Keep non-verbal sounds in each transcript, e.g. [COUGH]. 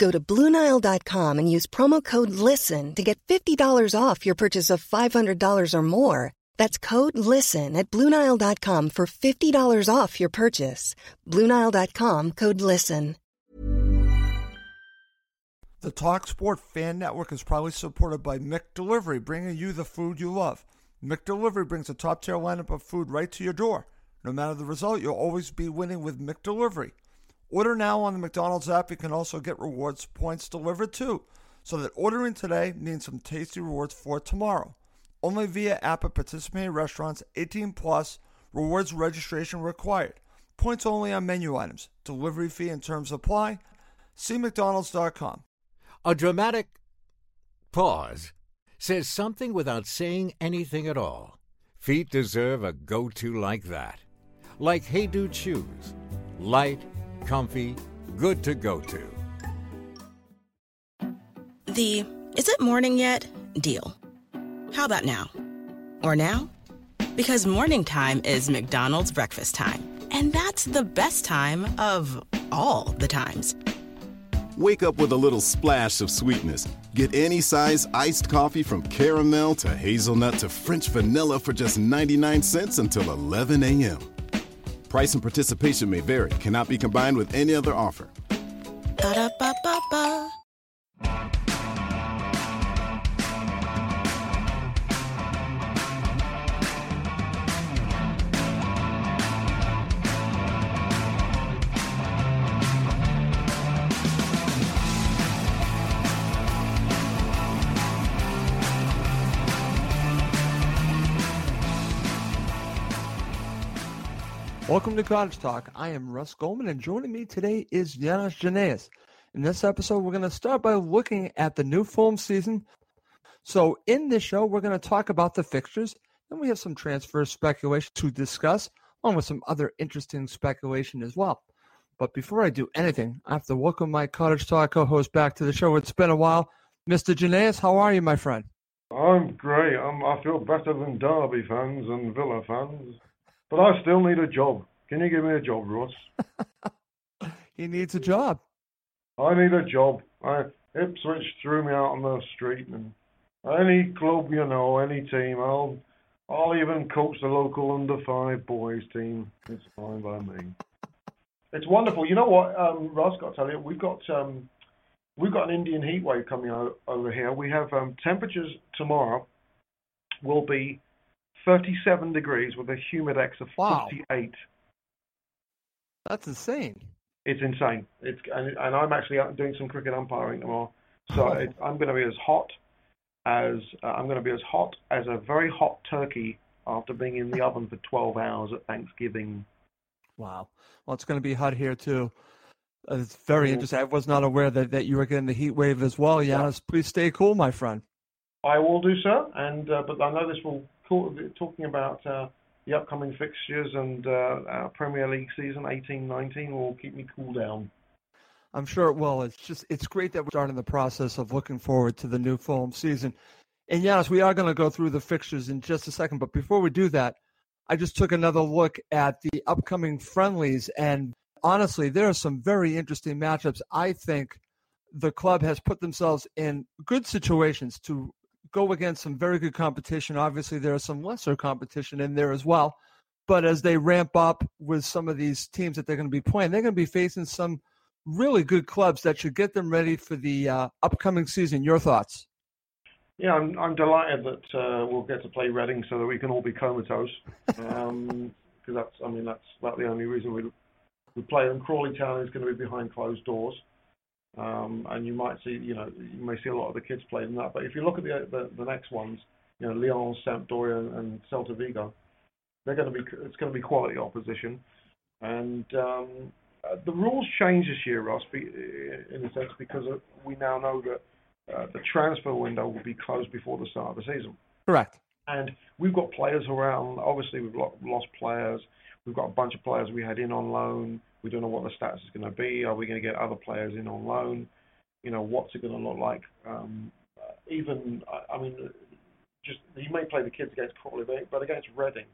Go to Bluenile.com and use promo code LISTEN to get $50 off your purchase of $500 or more. That's code LISTEN at Bluenile.com for $50 off your purchase. Bluenile.com code LISTEN. The Talk Sport Fan Network is proudly supported by McDelivery, bringing you the food you love. McDelivery brings a top tier lineup of food right to your door. No matter the result, you'll always be winning with McDelivery. Order now on the McDonald's app. You can also get rewards points delivered too, so that ordering today means some tasty rewards for tomorrow. Only via app at participating restaurants. 18 plus. Rewards registration required. Points only on menu items. Delivery fee and terms apply. See McDonald's.com. A dramatic pause says something without saying anything at all. Feet deserve a go to like that. Like Hey Dude shoes. Light comfy, good to go to. The is it morning yet deal. How about now? Or now? Because morning time is McDonald's breakfast time. And that's the best time of all the times. Wake up with a little splash of sweetness. Get any size iced coffee from caramel to hazelnut to French vanilla for just 99 cents until 11 a.m. Price and participation may vary, cannot be combined with any other offer. Ba-da-ba-ba-ba. Welcome to Cottage Talk. I am Russ Goldman, and joining me today is Janos Janaeus. In this episode, we're going to start by looking at the new Fulham season. So, in this show, we're going to talk about the fixtures, and we have some transfer speculation to discuss, along with some other interesting speculation as well. But before I do anything, I have to welcome my Cottage Talk co-host back to the show. It's been a while, Mr. Janaeus. How are you, my friend? I'm great. I'm, I feel better than Derby fans and Villa fans. But I still need a job. Can you give me a job, Ross? [LAUGHS] he needs a job. I need a job. I Ipswich threw me out on the street, and any club you know, any team, I'll I'll even coach the local under five boys team. It's fine by me. [LAUGHS] It's wonderful. You know what, um, Ross? Got to tell you, we've got um, we've got an Indian heat wave coming out over here. We have um, temperatures tomorrow will be 37 degrees with a humidex of Wow. 48. That's insane. It's insane. It's and, and I'm actually doing some cricket umpiring tomorrow, so it, I'm going to be as hot as uh, I'm going to be as hot as a very hot turkey after being in the [LAUGHS] oven for 12 hours at Thanksgiving. Wow. Well, it's going to be hot here too. Uh, It's very Mhm. interesting. I was not aware that, that you were getting the heat wave as well. Giannis, please stay cool, my friend. I will do so, and uh, but I know this will talking about uh, the upcoming fixtures and uh, our Premier League season 18-19 will keep me cool down. I'm sure it will. It's just it's great that we're starting the process of looking forward to the new Fulham season. And yes, we are going to go through the fixtures in just a second. But before we do that, I just took another look at the upcoming friendlies, and honestly, there are some very interesting matchups. I think the club has put themselves in good situations to go against some very good competition. Obviously, there is some lesser competition in there as well. But as they ramp up with some of these teams that they're going to be playing, they're going to be facing some really good clubs that should get them ready for the uh, upcoming season. Your thoughts? Yeah, I'm I'm delighted that uh, we'll get to play Reading so that we can all be comatose. Um [LAUGHS] 'cause that's I mean that's about the only reason we we play them. Crawley Town is going to be behind closed doors, um, and you might see you know you may see a lot of the kids play in that. But if you look at the the, the next ones, you know Lyon, Sampdoria, and, Celta Vigo, they're going to be it's going to be quality opposition, and um, uh, the rules change this year, Ross, be- in a sense because we now know that uh, the transfer window will be closed before the start of the season. Correct. And we've got players around. Obviously, we've lost players. We've got a bunch of players we had in on loan. We don't know what the status is going to be. Are we going to get other players in on loan? You know, what's it going to look like? Um, uh, even, I, I mean, just you may play the kids against Crawley, but against Reading,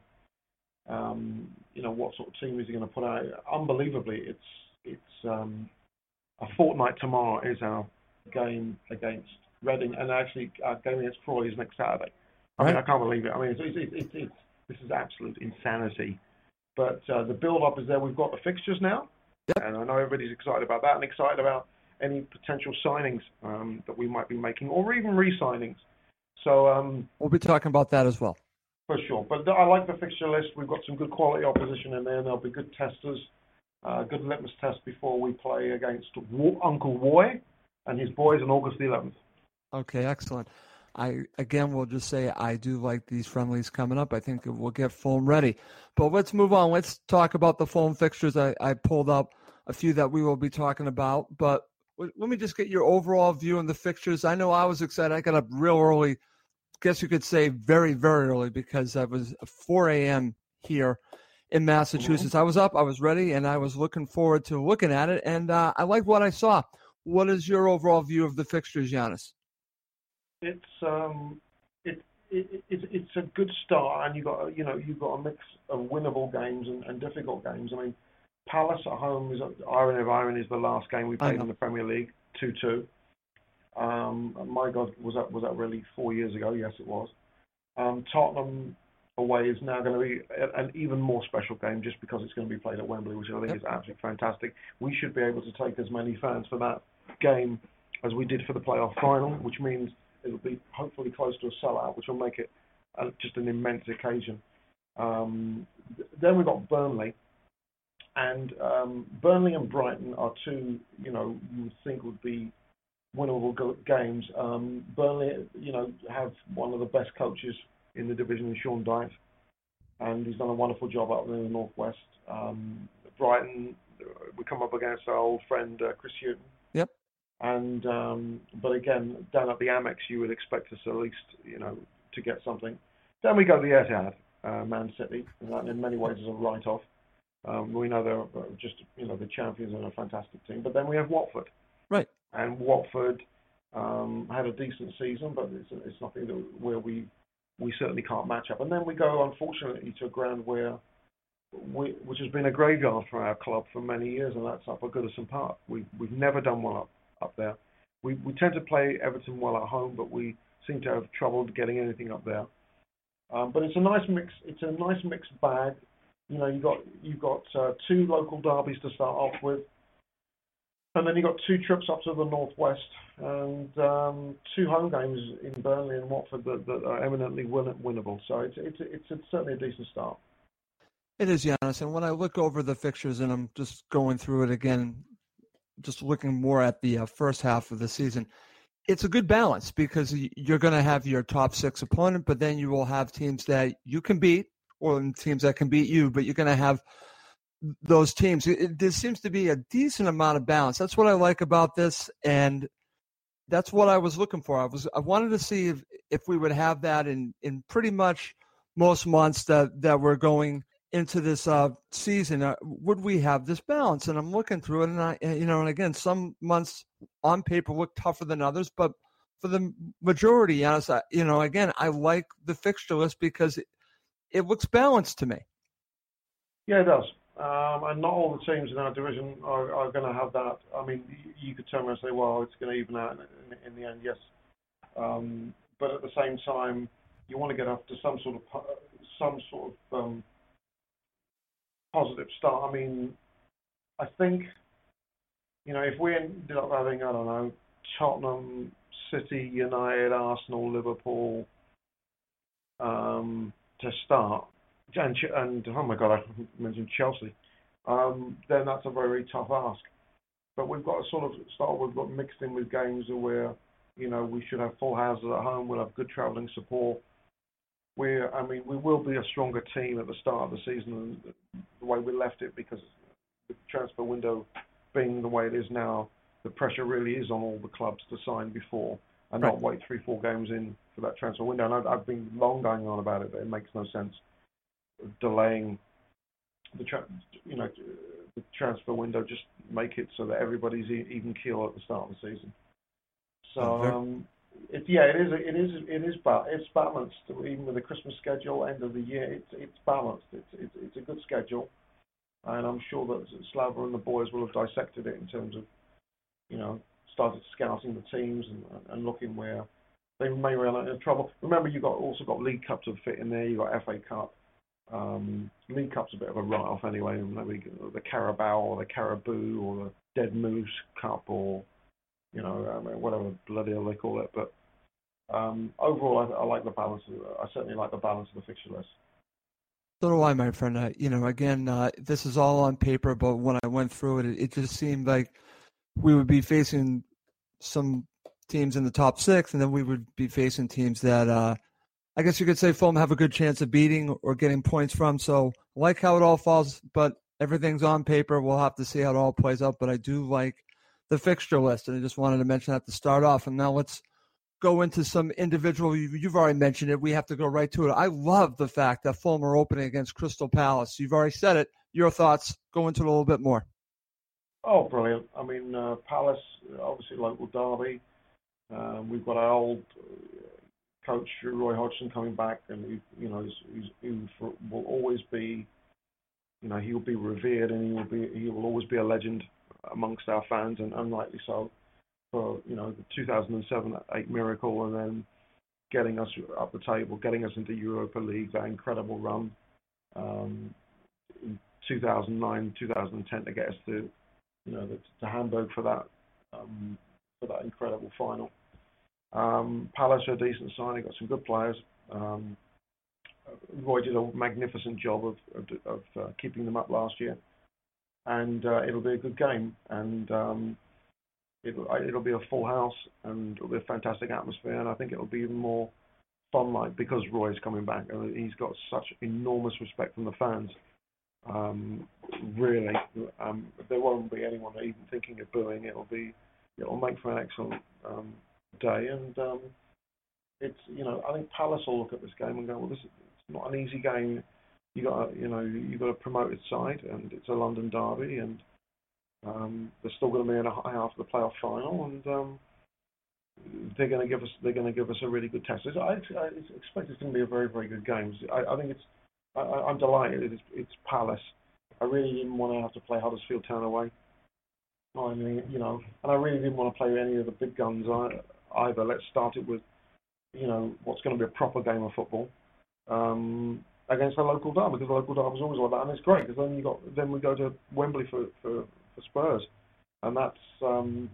um, you know, what sort of team is he going to put out? Unbelievably, it's it's um, a fortnight tomorrow is our game against Reading, and actually our game against Crawley is next Saturday. I mean, I can't believe it. I mean, it's, it's, it's, it's this is absolute insanity. But uh, the build-up is there. We've got the fixtures now, yep. and I know everybody's excited about that and excited about any potential signings um, that we might be making, or even re-signings. So um, we'll be talking about that as well. For sure. But I like the fixture list. We've got some good quality opposition in there. And there'll be good testers, uh, good litmus test before we play against Uncle Roy and his boys on August the 11th. Okay, excellent. I again will just say I do like these friendlies coming up. I think we'll get Fulham ready. But let's move on. Let's talk about the Fulham fixtures. I, I pulled up a few that we will be talking about. But let me just get your overall view on the fixtures. I know I was excited. I got up real early. Guess you could say very, very early because I was 4 a.m. here in Massachusetts. Mm-hmm. I was up, I was ready, and I was looking forward to looking at it. And uh, I like what I saw. What is your overall view of the fixtures, Giannis? It's um, it, it, it, it's a good start, and you got you know you've got a mix of winnable games and, and difficult games. I mean, Palace at home is iron of iron is the last game we played in the Premier League, two two. Um, my God, was that was that really four years ago? Yes, it was. Um, Tottenham away is now going to be an even more special game just because it's going to be played at Wembley, which I think yep. is absolutely fantastic. We should be able to take as many fans for that game as we did for the playoff final, which means it'll be hopefully close to a sellout, which will make it uh, just an immense occasion. Um, then we've got Burnley, and um, Burnley and Brighton are two, you know, you would think would be winnable games. Um, Burnley, you know, have one of the best coaches in the division, Sean Dyche, and he's done a wonderful job up there in the northwest. Um, Brighton, we come up against our old friend uh, Chris Hughton. And um, but again, down at the Amex, you would expect us at least, you know, to get something. Then we go to the Etihad, uh, Man City, and that in many ways is a write-off. Um, we know they're just, you know, the champions and a fantastic team. But then we have Watford. Right. And Watford um, had a decent season, but it's, it's nothing that, where we we certainly can't match up. And then we go, unfortunately, to a ground where we, which has been a graveyard for our club for many years, and that's up at Goodison Park. We, we've never done well up up there. We we tend to play Everton well at home, but we seem to have trouble getting anything up there. Um, but it's a nice mix. It's a nice mixed bag. You know, you got you've got uh, two local derbies to start off with, and then you have got two trips up to the northwest and um, two home games in Burnley and Watford that, that are eminently win- winnable. So it's it's it's, it's certainly a decent start. It is, Giannis. And when I look over the fixtures and I'm just going through it again, just looking more at the uh, first half of the season, it's a good balance because you're going to have your top six opponent, but then you will have teams that you can beat or teams that can beat you, but you're going to have those teams. It, it, there seems to be a decent amount of balance. That's what I like about this, and that's what I was looking for. I was I wanted to see if if we would have that in in pretty much most months that that we're going into this uh, season, uh, would we have this balance? And I'm looking through it, and I, you know, and again, some months on paper look tougher than others, but for the majority, honest, I, you know, again, I like the fixture list because it, it looks balanced to me. Yeah, it does. Um, and not all the teams in our division are, are going to have that. I mean, you could turn around and say, well, it's going to even out in, in, the end, yes. Um, but at the same time, you want to get up to some sort of some sort of um, positive start. I mean, I think, you know, if we ended up having, I don't know, Tottenham, City, United, Arsenal, Liverpool um, to start, and, and oh my God, I [LAUGHS] mentioned Chelsea, um, then that's a very, very tough ask. But we've got to sort of start. We've got mixed in with games where, you know, we should have full houses at home. We'll have good travelling support we're, I mean, we will be a stronger team at the start of the season than the way we left it because the transfer window being the way it is now, the pressure really is on all the clubs to sign before and Right. not wait three, four games in for that transfer window. And I've, I've been long going on about it that it makes no sense delaying the tra- you know the transfer window. Just make it so that everybody's even keel at the start of the season. So um, it, yeah, it is it is it is it's balanced even with the Christmas schedule, end of the year. It's it's balanced. It's it's, it's a good schedule, and I'm sure that Slava and the boys will have dissected it in terms of you know started scouting the teams and, and looking where they may run into trouble. Remember, you got also got League Cup to fit in there. You got FA Cup. Um, League Cup's a bit of a write-off anyway. Maybe the Carabao or the Caribou or the Dead Moose Cup or you know I mean, whatever bloody hell they call it. But um, overall, I, I like the balance. Of, I certainly like the balance of the fixture list. So do I, my friend. You know, again, uh, this is all on paper, but when I went through it, it, it just seemed like we would be facing some teams in the top six, and then we would be facing teams that uh, I guess you could say Fulham have a good chance of beating or getting points from. So I like how it all falls, but everything's on paper. We'll have to see how it all plays out. But I do like the fixture list, and I just wanted to mention that to start off. And now let's go into some individual. you- You've already mentioned it. We have to go right to it. I love the fact that Fulham are opening against Crystal Palace. You've already said it. Your thoughts? Go into it a little bit more. Oh, brilliant! I mean, uh, Palace, obviously local derby. Um, we've got our old uh, coach Roy Hodgson coming back, and he, you know, he's, he's, he will always be, you know, he will be revered, and he will be, he will always be a legend amongst our fans, and unlikely so for you know the 2007 eight miracle, and then getting us up the table, getting us into Europa League, that incredible run. Um, in 2009, 2010 to get us to you know, to, to Hamburg for that um, for that incredible final. Um, Palace are a decent signing, got some good players. Um, Roy did a magnificent job of of, of uh, keeping them up last year, and uh, it'll be a good game. And um, it'll it'll be a full house, and it'll be a fantastic atmosphere. And I think it'll be even more fun like because Roy's coming back, and he's got such enormous respect from the fans um, really, um, there won't be anyone even thinking of booing. It'll be, it'll make for an excellent um, day, and um, it's, you know, I think Palace will look at this game and go, well, this is it's not an easy game. You got, you know, you got a promoted side, and it's a London derby, and um, they're still going to be in a high half of the playoff final, and um, they're going to give us, they're going to give us a really good test. I, I expect it's going to be a very, very good game. I, I think it's I, I'm delighted. It's, it's Palace. I really didn't want to have to play Huddersfield Town away. I mean, you know, and I really didn't want to play any of the big guns either. Let's start it with, you know, what's going to be a proper game of football um, against a local derby because the local derby is always like that, and it's great because then you got then we go to Wembley for for, for Spurs, and that's um,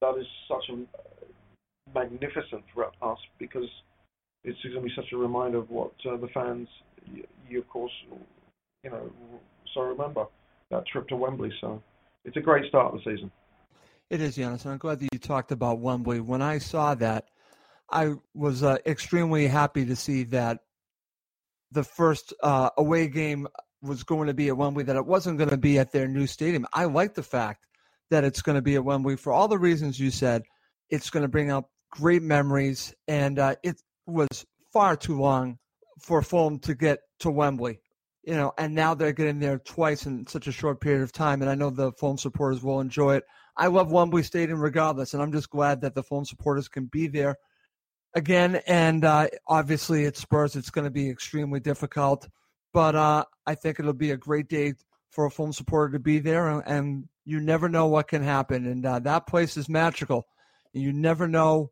that is such a magnificent for us because it's going to be such a reminder of what uh, the fans you, you, of course, you know, so remember that trip to Wembley. So it's a great start of the season. It is, Giannis, and I'm glad that you talked about Wembley. When I saw that, I was uh, extremely happy to see that the first uh, away game was going to be at Wembley, that it wasn't going to be at their new stadium. I like the fact that it's going to be at Wembley for all the reasons you said. It's going to bring up great memories, and uh, it was far too long for Fulham to get to Wembley, you know, and now they're getting there twice in such a short period of time. And I know the Fulham supporters will enjoy it. I love Wembley Stadium regardless, and I'm just glad that the Fulham supporters can be there again. And uh, obviously, it's Spurs. It's going to be extremely difficult, but uh, I think it'll be a great day for a Fulham supporter to be there. And you never know what can happen, and uh, that place is magical. You never know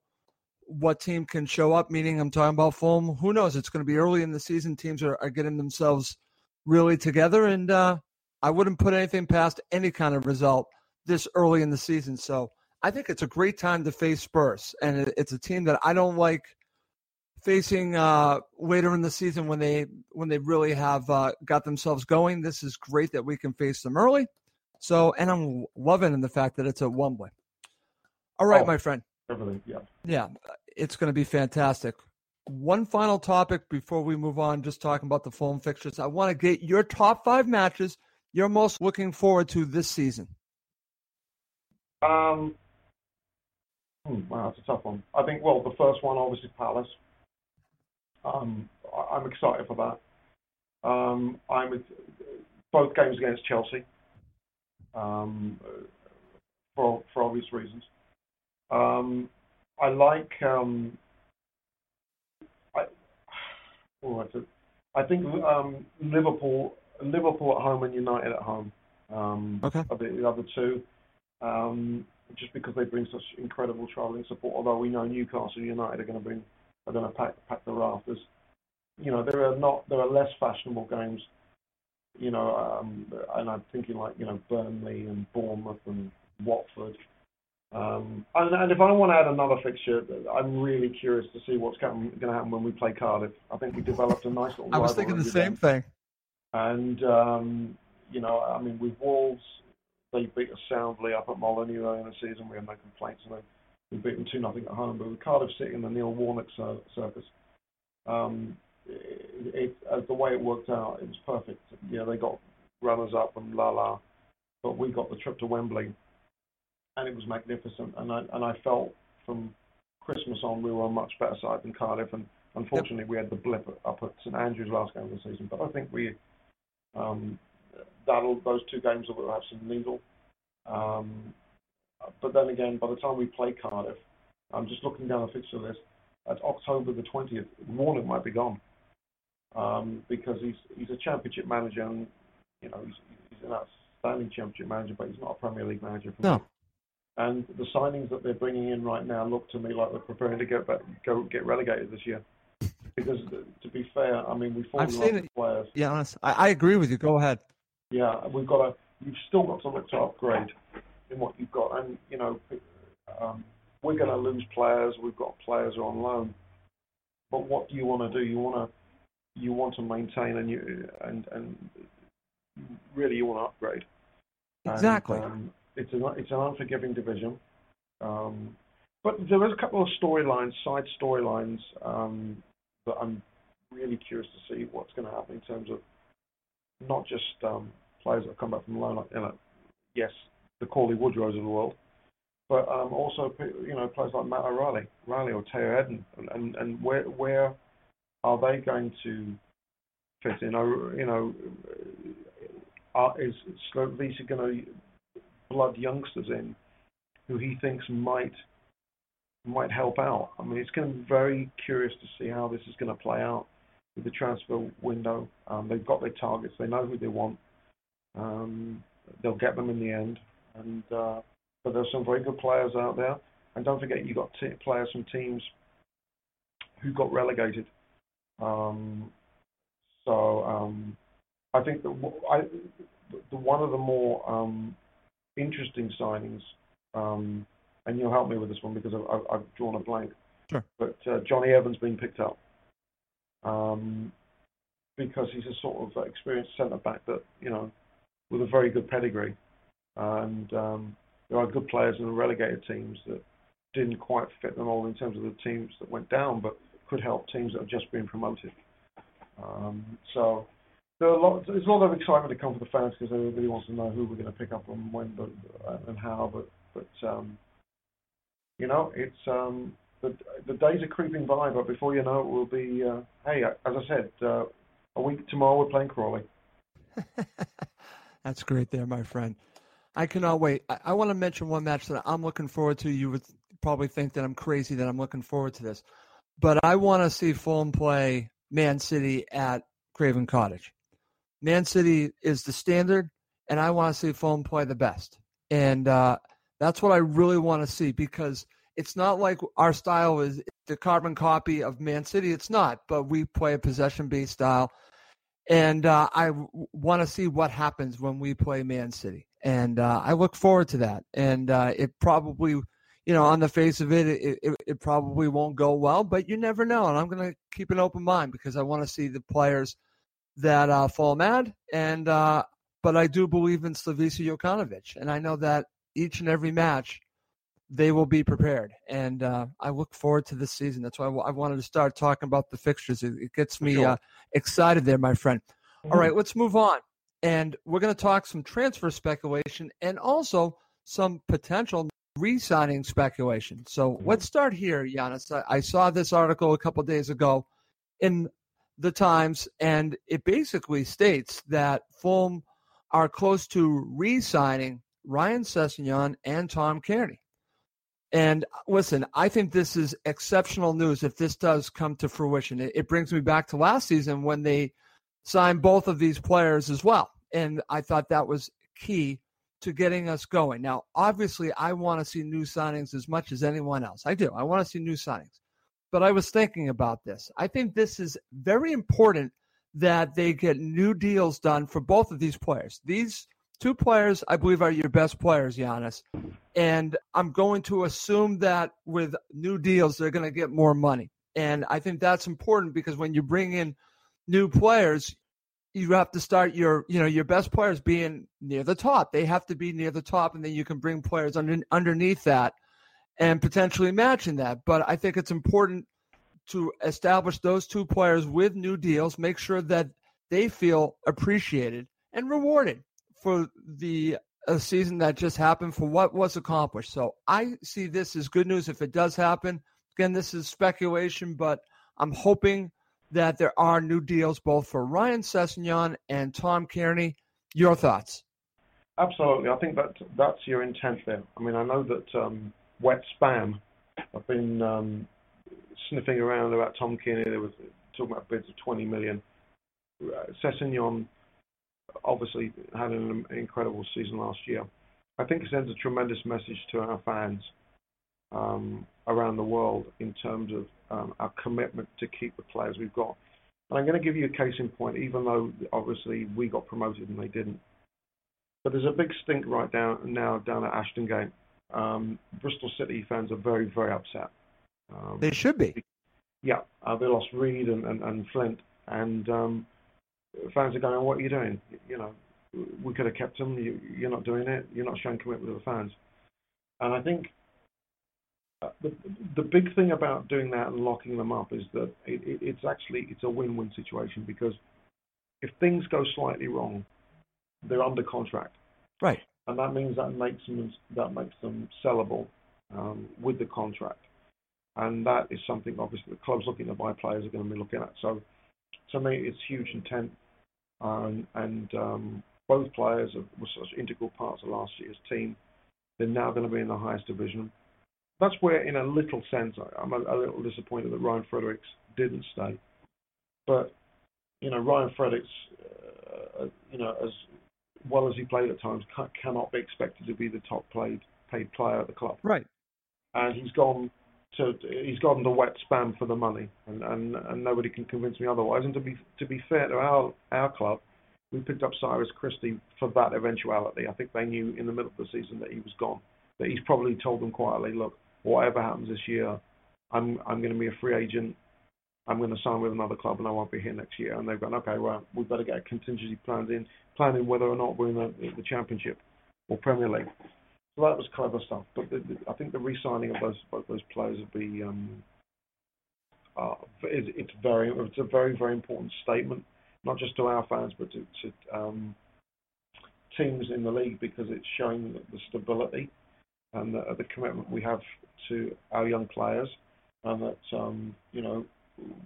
what team can show up, meaning I'm talking about Fulham. Who knows? It's going to be early in the season. Teams are, are getting themselves really together, and uh, I wouldn't put anything past any kind of result this early in the season. So I think it's a great time to face Spurs, and it's a team that I don't like facing uh, later in the season when they when they really have uh, got themselves going. This is great that we can face them early. So, and I'm loving the fact that it's at Wembley. All right, oh, my friend. Everything, yeah. Yeah, it's going to be fantastic. One final topic before we move on, just talking about the Fulham fixtures. I want to get your top five matches you're most looking forward to this season. Um, Hmm, wow, that's a tough one. I think, well, the first one, obviously, Palace. Um, I'm excited for that. Um, I'm with both games against Chelsea um, for for obvious reasons. Um, I like. Um, I, oh, I think um, Liverpool, Liverpool at home and United at home. Um, okay. Are the, the other two, um, just because they bring such incredible travelling support. Although we know Newcastle United are going to bring, are going to pack pack the rafters. You know, there are not there are less fashionable games. You know, um, and I'm thinking like you know Burnley and Bournemouth and Watford. Um, and, and if I want to add another fixture, I'm really curious to see what's going to happen when we play Cardiff. I think we developed a nice little. I was thinking the same thing. And um, you know, I mean, with Wolves, they beat us soundly up at Molineux early in the season. We had no complaints, and we beat them two nothing at home. But with Cardiff City in the Neil Warnock circus, um, it, it, as the way it worked out, it was perfect. You know, they got runners up and la la, but we got the trip to Wembley and it was magnificent. And I and I felt from Christmas on we were a much better side than Cardiff. And unfortunately, yep. we had the blip up at St Andrews last game of the season. But I think we um, that'll those two games will have some needle. Um, but then again, by the time we play Cardiff, I'm just looking down the fixture list. At October the 20th, Warnock might be gone um, because he's he's a championship manager and you know he's, he's an outstanding championship manager, but he's not a Premier League manager. For no. Me. And the signings that they're bringing in right now look to me like they're preparing to get back, go get relegated this year. Because to be fair, I mean we've fallen I've seen it. players. Yeah, honest. I, I agree with you. Go ahead. Yeah, we've got to. You've still got to look to upgrade in what you've got, and you know um, we're going to lose players. We've got players on loan, but what do you want to do? You want to you want to maintain and you and and really you want to upgrade. Exactly. And, um, it's an it's an unforgiving division, um, but there is a couple of storylines, side storylines um, that I'm really curious to see what's going to happen in terms of not just um, players that have come back from loan, like, you know, yes, the Cauley Woodrows of the world, but um, also you know players like Matt O'Riley, Riley or Tayo Edun, and, and and where where are they going to fit in? You know, are, is Slavisa going to blood youngsters in who he thinks might might help out. I mean, it's going to be very curious to see how this is going to play out with the transfer window. Um, they've got their targets. They know who they want. Um, they'll get them in the end. And uh, but there's some very good players out there. And don't forget, you got t- players from teams who got relegated. Um, so um, I think that I, the, one of the more um, interesting signings, um, and you'll help me with this one because I've, I've drawn a blank. Sure. But uh, Jonny Evans being picked up um, because he's a sort of experienced centre back that you know with a very good pedigree, and um, there are good players in the relegated teams that didn't quite fit them all in terms of the teams that went down, but could help teams that have just been promoted. Um, so there are a lot, there's a lot of excitement to come for the fans because everybody wants to know who we're going to pick up and when, but uh, and how. But but um, you know, it's um, the the days are creeping by, but before you know it, we'll be. Uh, hey, as I said, uh, a week tomorrow we're playing Crawley. [LAUGHS] That's great, there, my friend. I cannot wait. I, I want to mention one match that I'm looking forward to. You would probably think that I'm crazy that I'm looking forward to this, but I want to see Fulham play Man City at Craven Cottage. Man City is the standard, and I want to see Fulham play the best. And uh, that's what I really want to see because it's not like our style is the carbon copy of Man City. It's not, but we play a possession based style. And uh, I w- want to see what happens when we play Man City. And uh, I look forward to that. And uh, it probably, you know, on the face of it, it, it, it probably won't go well, but you never know. And I'm going to keep an open mind because I want to see the players that uh, fall mad, and uh, but I do believe in Slavisa Jokanovic, and I know that each and every match they will be prepared, and uh, I look forward to this season. That's why I wanted to start talking about the fixtures. It, it gets me sure. uh, excited there, my friend. Mm-hmm. All right, let's move on, and we're going to talk some transfer speculation and also some potential re-signing speculation. So mm-hmm. let's start here, Giannis. I, I saw this article a couple days ago in the Times, and it basically states that Fulham are close to re-signing Ryan Sessegnon and Tom Cairney. And uh, listen, I think this is exceptional news if this does come to fruition. It, it brings me back to last season when they signed both of these players as well. And I thought that was key to getting us going. Now, obviously, I want to see new signings as much as anyone else. I do. I want to see new signings. But I was thinking about this. I think this is very important that they get new deals done for both of these players. These two players, I believe, are your best players, Giannis. And I'm going to assume that with new deals, they're going to get more money. And I think that's important because when you bring in new players, you have to start your you know your best players being near the top. They have to be near the top, and then you can bring players under, underneath that and potentially matching that. But I think it's important to establish those two players with new deals, make sure that they feel appreciated and rewarded for the a season that just happened for what was accomplished. So I see this as good news if it does happen. Again, this is speculation, but I'm hoping that there are new deals both for Ryan Sessegnon and Tom Cairney. Your thoughts? Absolutely. I think that that's your intent there. I mean, I know that um, Wet Spam I've been um, sniffing around about Tom Cairney. There was talking about bids of 20 million. Uh, Sessegnon obviously had an incredible season last year. I think it sends a tremendous message to our fans um, around the world in terms of um, our commitment to keep the players we've got. And I'm going to give you a case in point, even though obviously we got promoted and they didn't. But there's a big stink right down now down at Ashton Gate. Um, Bristol City fans are very, very upset. Um, they should be. Yeah, uh, they lost Reid and, and, and Flint, and um, fans are going, "What are you doing? You know, we could have kept them. You, you're not doing it. You're not showing commitment to the fans." And I think uh, the, the big thing about doing that and locking them up is that it, it, it's actually it's a win-win situation because if things go slightly wrong, they're under contract, right? And that means that makes them that makes them sellable um, with the contract, and that is something obviously the clubs looking to buy players are going to be looking at. So, to me, it's huge intent, and um, both players were such integral parts of last year's team. They're now going to be in the highest division that's where, in a little sense, I'm a, a little disappointed that Ryan Fredericks didn't stay. But you know, Ryan Fredericks, uh, uh you know, as well as he played at times, cannot be expected to be the top played paid player at the club. Right. And he's gone to uh, he's gone the wet spam for the money, and, and and nobody can convince me otherwise. And to be to be fair to our our club, we picked up Cyrus Christie for that eventuality. I think they knew in the middle of the season that he was gone. That he's probably told them quietly, look, whatever happens this year, I'm I'm going to be a free agent. I'm going to sign with another club and I won't be here next year. And they've gone, okay, well, we better get contingency plans in, planning whether or not we're in the, the Championship or Premier League. So that was clever stuff. But the, the, I think the re-signing of those both those players would be um, uh, it, it's very it's a very very important statement, not just to our fans but to, to um, teams in the league because it's showing the stability and the, the commitment we have to our young players, and that um, you know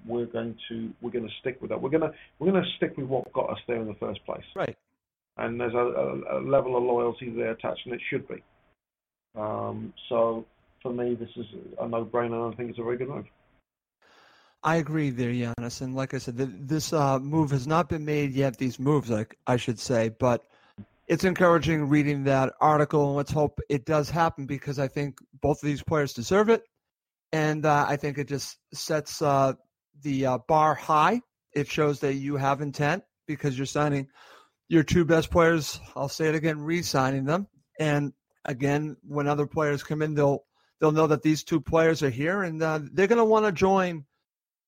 we're going to we're going to stick with that. We're going to we're going to stick with what got us there in the first place. Right. And there's a, a, a level of loyalty there attached, and it should be. Um, so for me, this is a no-brainer, I think it's a very good move. I agree there, Giannis. And like I said, this uh, move has not been made yet. These moves, I should say, but it's encouraging reading that article, and let's hope it does happen because I think both of these players deserve it, and uh, I think it just sets uh, the uh, bar high. It shows that you have intent because you're signing your two best players. I'll say it again, re-signing them, and again, when other players come in, they'll they'll know that these two players are here, and uh, they're going to want to join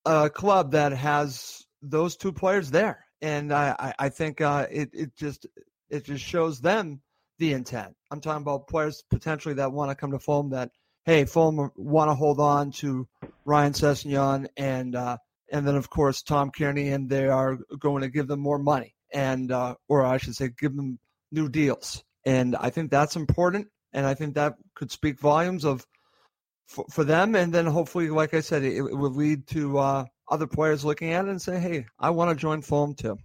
a club that has those two players there. And I, I think uh, it, it just it just shows them the intent. I'm talking about players potentially that want to come to Fulham that, hey, Fulham want to hold on to Ryan Sessegnon and uh, and then of course Tom Cairney, and they are going to give them more money and uh, or I should say give them new deals. And I think that's important and I think that could speak volumes of for, for them. And then hopefully, like I said, it, it would lead to uh, other players looking at it and say, "Hey, I want to join Fulham too."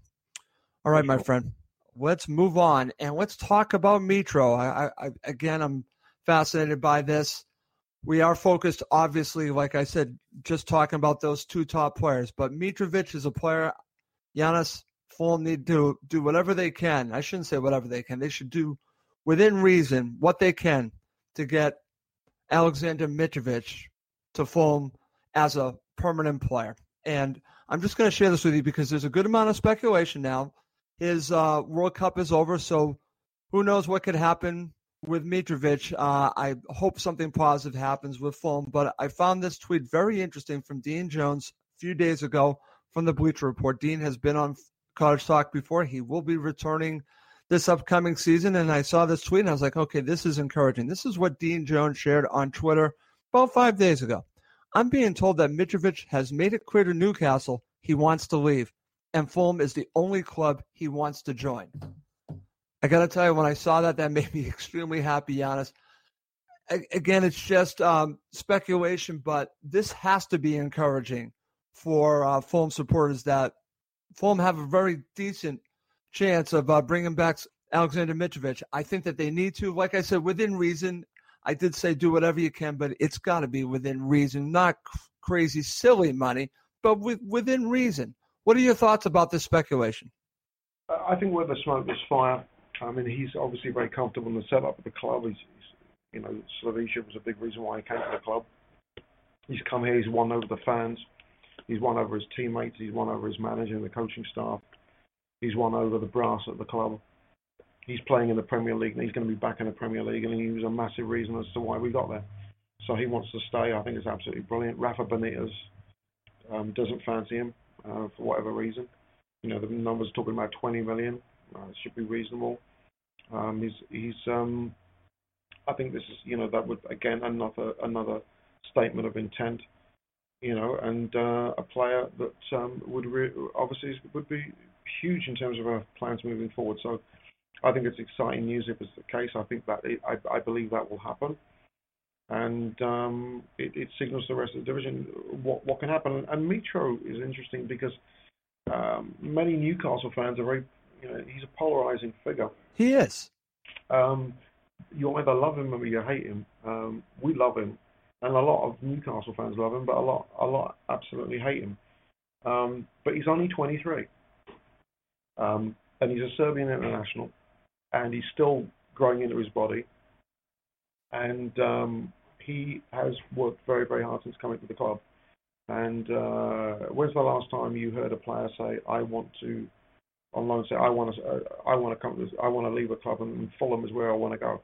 All right, my friend. Let's move on and let's talk about Mitro. I, I, again, I'm fascinated by this. We are focused, obviously, like I said, just talking about those two top players. But Mitrovic is a player. Giannis, Fulham need to do whatever they can. I shouldn't say whatever they can. They should do within reason what they can to get Alexander Mitrovic to Fulham as a permanent player. And I'm just going to share this with you because there's a good amount of speculation now. His uh, World Cup is over, so who knows what could happen with Mitrovic. Uh, I hope something positive happens with Fulham, but I found this tweet very interesting from Dean Jones a few days ago from the Bleacher Report. Dean has been on Cottage Talk before. He will be returning this upcoming season. And I saw this tweet and I was like, okay, this is encouraging. This is what Dean Jones shared on Twitter about five days ago. I'm being told that Mitrovic has made it clear to Newcastle he wants to leave, and Fulham is the only club he wants to join. I got to tell you, when I saw that, that [LAUGHS] made me extremely happy, Giannis. Again, it's just um, speculation, but this has to be encouraging for uh, Fulham supporters that Fulham have a very decent chance of uh, bringing back Alexander Mitrovic. I think that they need to, like I said, within reason. I did say do whatever you can, but it's got to be within reason, not crazy, silly money, but with, within reason. What are your thoughts about this speculation? I think where the smoke, there's fire. I mean, he's obviously very comfortable in the setup of the club. He's, he's you know, Slavisa was a big reason why he came to the club. He's come here. He's won over the fans. He's won over his teammates. He's won over his manager and the coaching staff. He's won over the brass at the club. He's playing in the Premier League and he's going to be back in the Premier League and he was a massive reason as to why we got there. So he wants to stay. I think it's absolutely brilliant. Rafa Benitez um, doesn't fancy him uh, for whatever reason. You know, the numbers talking about 20 million. Uh, should be reasonable. Um, he's, he's um, I think this is, you know, that would again another another statement of intent you know, and uh, a player that um, would re- obviously would be huge in terms of our plans moving forward. So I think it's exciting news if it's the case. I think that it, I, I, believe that will happen, and um, it, it, signals the rest of the division what what can happen. And Mitro is interesting because um, many Newcastle fans are very, you know, he's a polarizing figure. He is. Um, you either love him or you hate him. Um, we love him and a lot of Newcastle fans love him, but a lot, a lot absolutely hate him. Um, but he's only 23, um, and he's a Serbian international, and he's still growing into his body, and um, he has worked very, very hard since coming to the club. And uh, when's the last time you heard a player say, "I want to," on loan say, "I want to, uh, I want to come, to, I want to leave a club, and Fulham is where I want to go."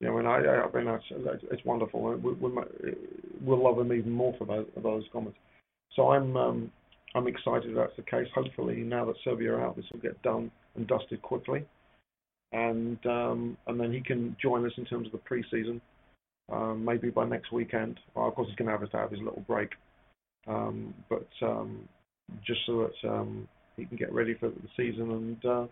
you know, and I, I mean, that's, it's wonderful. We, we, we'll love him even more for those, those comments. So I'm, um, I'm excited that's the case. Hopefully, now that Serbia are out, this will get done and dusted quickly, and um, and then he can join us in terms of the preseason. Um, maybe by next weekend. Well, of course, he's going to have to have his little break, um, but um, just so that um, he can get ready for the season and. Uh,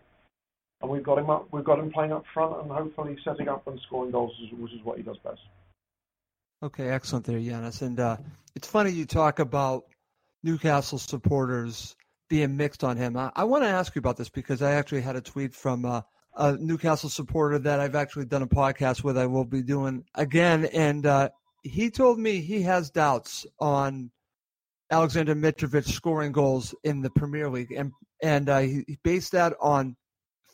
and we've got him up. We've got him playing up front, and hopefully setting up and scoring goals, which is what he does best. Okay, excellent there, Giannis. And uh, it's funny you talk about Newcastle supporters being mixed on him. I, I want to ask you about this because I actually had a tweet from uh, a Newcastle supporter that I've actually done a podcast with. I will be doing again, and uh, he told me he has doubts on Alexander Mitrovic scoring goals in the Premier League, and and uh, he based that on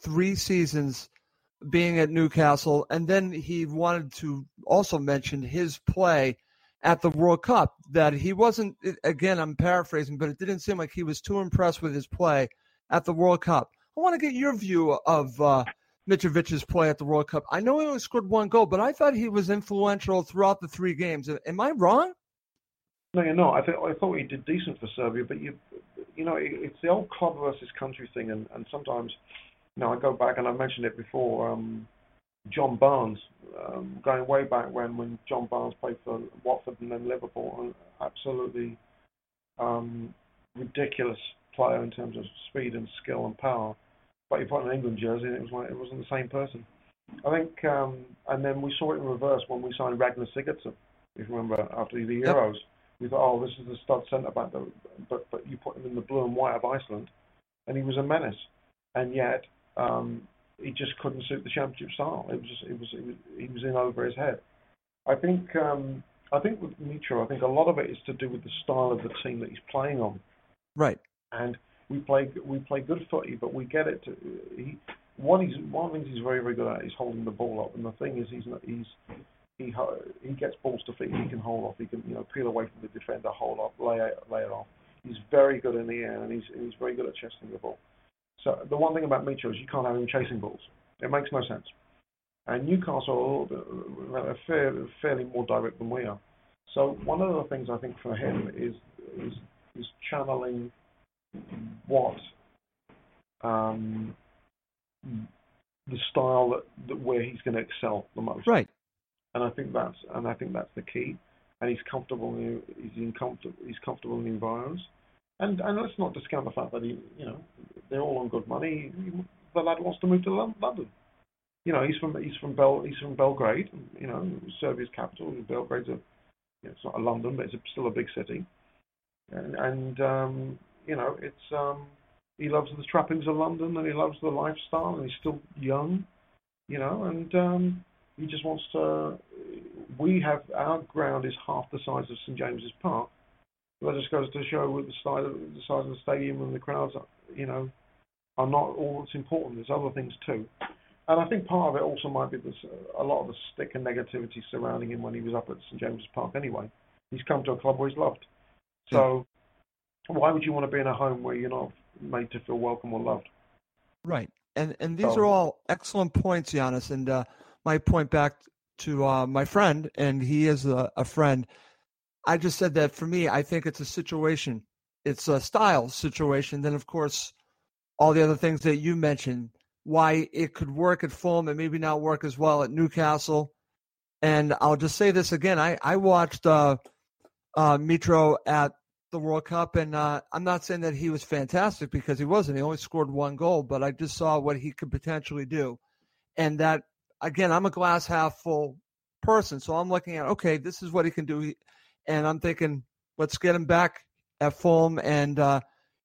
three seasons being at Newcastle, and then he wanted to also mention his play at the World Cup. That he wasn't, again, I'm paraphrasing, but it didn't seem like he was too impressed with his play at the World Cup. I want to get your view of uh, Mitrovic's play at the World Cup. I know he only scored one goal, but I thought he was influential throughout the three games. Am I wrong? No, you're not. I, th- I thought he did decent for Serbia, but you, you know, it's the old club versus country thing, and, and sometimes no, I go back and I mentioned it before. Um, John Barnes, um, going way back when when John Barnes played for Watford and then Liverpool, an absolutely um, ridiculous player in terms of speed and skill and power. But you put an England jersey and it was like it wasn't the same person. I think, um, and then we saw it in reverse when we signed Ragnar Sigurdsson. If you remember, after the Euros, yep. we thought, oh, this is the stud centre back, but but you put him in the blue and white of Iceland, and he was a menace, and yet um, he just couldn't suit the championship style. It was just, it was, it was he was in over his head. I think um, I think with Mitro, I think a lot of it is to do with the style of the team that he's playing on. Right. And we play we play good footy, but we get it. To, he one he's one of the things he's very very good at is holding the ball up, and the thing is he's not, he's he he gets balls to feet. He can hold off. He can you know peel away from the defender, hold off, lay it, lay it off. He's very good in the air, and he's he's very good at chesting the ball. So the one thing about Mitchell is you can't have him chasing balls. It makes no sense. And Newcastle are a fairly, fairly more direct than we are. So one of the things I think for him is is, is channeling what um, the style that, that where he's going to excel the most. Right. And I think that's and I think that's the key. And he's comfortable. In, he's in comfort, He's comfortable in the environments. And and let's not discount the fact that he, you know, they're all on good money. The lad wants to move to London. You know, he's from he's from Bel he's from Belgrade. You know, Serbia's capital. Belgrade's a, you know, it's not a London, but it's a, still a big city. And, and um, you know, it's um, he loves the trappings of London and he loves the lifestyle and he's still young, you know, and um, he just wants to. We have our ground is half the size of St James's Park. That just goes to show with the size of the size of the stadium and the crowds, you know, are not all that's important. There's other things too. And I think part of it also might be this, a lot of the stick and negativity surrounding him when he was up at St James's Park anyway. He's come to a club where he's loved. So why would you want to be in a home where you're not made to feel welcome or loved? Right. And and these are all excellent points, Giannis. And uh, my point back to uh, my friend, and he is a, a friend. I just said that for me, I think it's a situation. It's a style situation. Then, of course, all the other things that you mentioned, why it could work at Fulham and maybe not work as well at Newcastle. And I'll just say this again: I I watched uh, uh, Mitro at the World Cup, and uh, I'm not saying that he was fantastic because he wasn't. He only scored one goal, but I just saw what he could potentially do, and that again, I'm a glass half full person, so I'm looking at okay, this is what he can do, and I'm thinking, let's get him back at Fulham, and uh,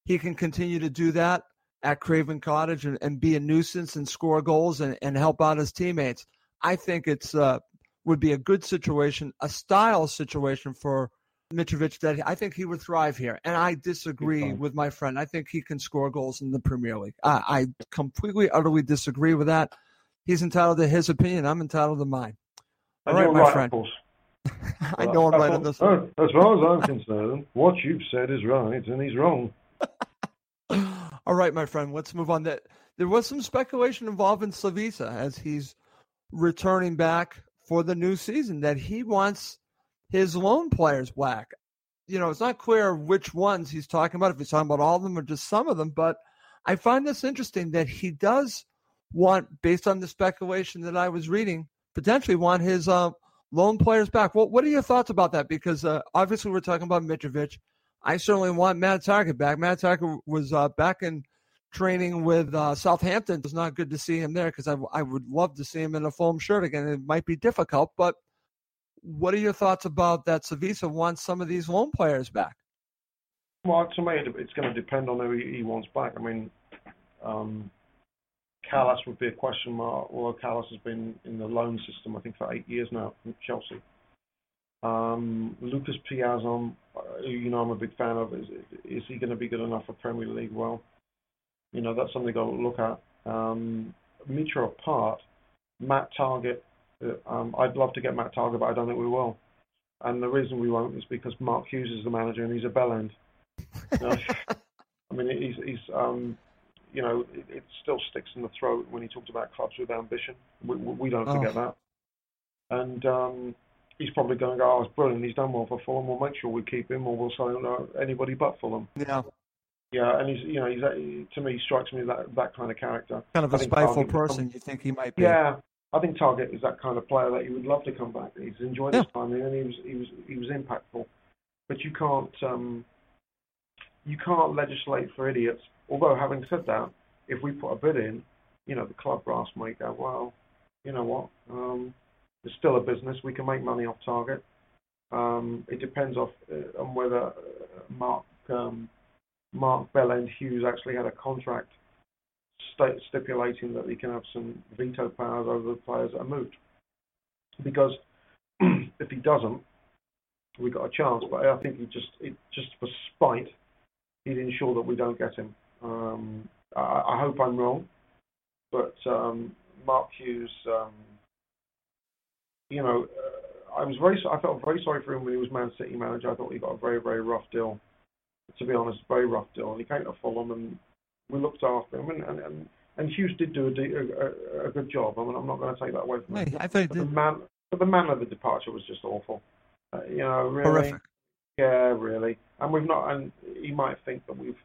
he can continue to do that at Craven Cottage and, and be a nuisance and score goals and, and help out his teammates. I think it's uh, would be a good situation, a style situation for Mitrovic that I think he would thrive here. And I disagree with my friend. I think he can score goals in the Premier League. I, I completely, utterly disagree with that. He's entitled to his opinion. I'm entitled to mine. All right, my right, friend. [LAUGHS] I know I'm right on this one. As far as I'm concerned, what you've said is right, and he's wrong. [LAUGHS] All right, my friend. Let's move on. That there was some speculation involving Slavisa as he's returning back for the new season that he wants his loan players black. You know, it's not clear which ones he's talking about, if he's talking about all of them or just some of them, but I find this interesting that he does want, based on the speculation that I was reading, potentially want his uh, loan players back. Well, what are your thoughts about that? Because uh, obviously we're talking about Mitrovic. I certainly want Matt Targett back. Matt Targett was uh, back in training with uh, Southampton. It's not good to see him there because I, I would love to see him in a Fulham shirt again. It might be difficult, but what are your thoughts about that Slavisa wants some of these loan players back? Well, to me, it's going to depend on who he wants back. I mean, um, Kalas would be a question mark. Well, Kalas has been in the loan system, I think, for eight years now from Chelsea. Um, Lucas Piazon, who you know I'm a big fan of, is, is he going to be good enough for Premier League? Well, you know, that's something to look at. Um, Mitro apart, Matt Targett um, I'd love to get Matt Targett, but I don't think we will. And the reason we won't is because Mark Hughes is the manager and he's a bellend. [LAUGHS] I mean, he's, he's um, you know, it, it, still sticks in the throat when he talked about clubs with ambition. We, we don't forget oh. that. And um, he's probably going to go, oh, it's brilliant. He's done well for Fulham. We'll make sure we keep him, or we'll sign no, anybody but Fulham. Yeah. Yeah, and he's you know he's to me he strikes me that that kind of character. Kind of a spiteful person. you think he might be? Yeah, I think Targett is that kind of player that he would love to come back. He's enjoyed yeah. his time here, and he was he was he was impactful. But you can't um, you can't legislate for idiots. Although having said that, if we put a bid in, you know the club brass might go, well, you know what? Um, it's still a business. We can make money off Targett. Um, it depends off, uh, on whether uh, Mark um, Mark Bellend Hughes actually had a contract st- stipulating that he can have some veto powers over the players that are moved. Because [CLEARS THROAT] if he doesn't, we got a chance. But I think he just it, just for spite, he'd ensure that we don't get him. Um, I, I, hope I'm wrong, but um, Mark Hughes, um, you know, uh, I was very I felt very sorry for him when he was Man City manager. I thought he got a very very rough deal. To be honest, very rough deal. And he came to Fulham, and we looked after him, and and, and, and Hughes did do a, a, a, good job. I mean, I'm not going to take that away from him. I think the man, but the manner of the departure was just awful. Uh, you know, really. Horrific. Yeah, really. And we've not. And he might think that we've.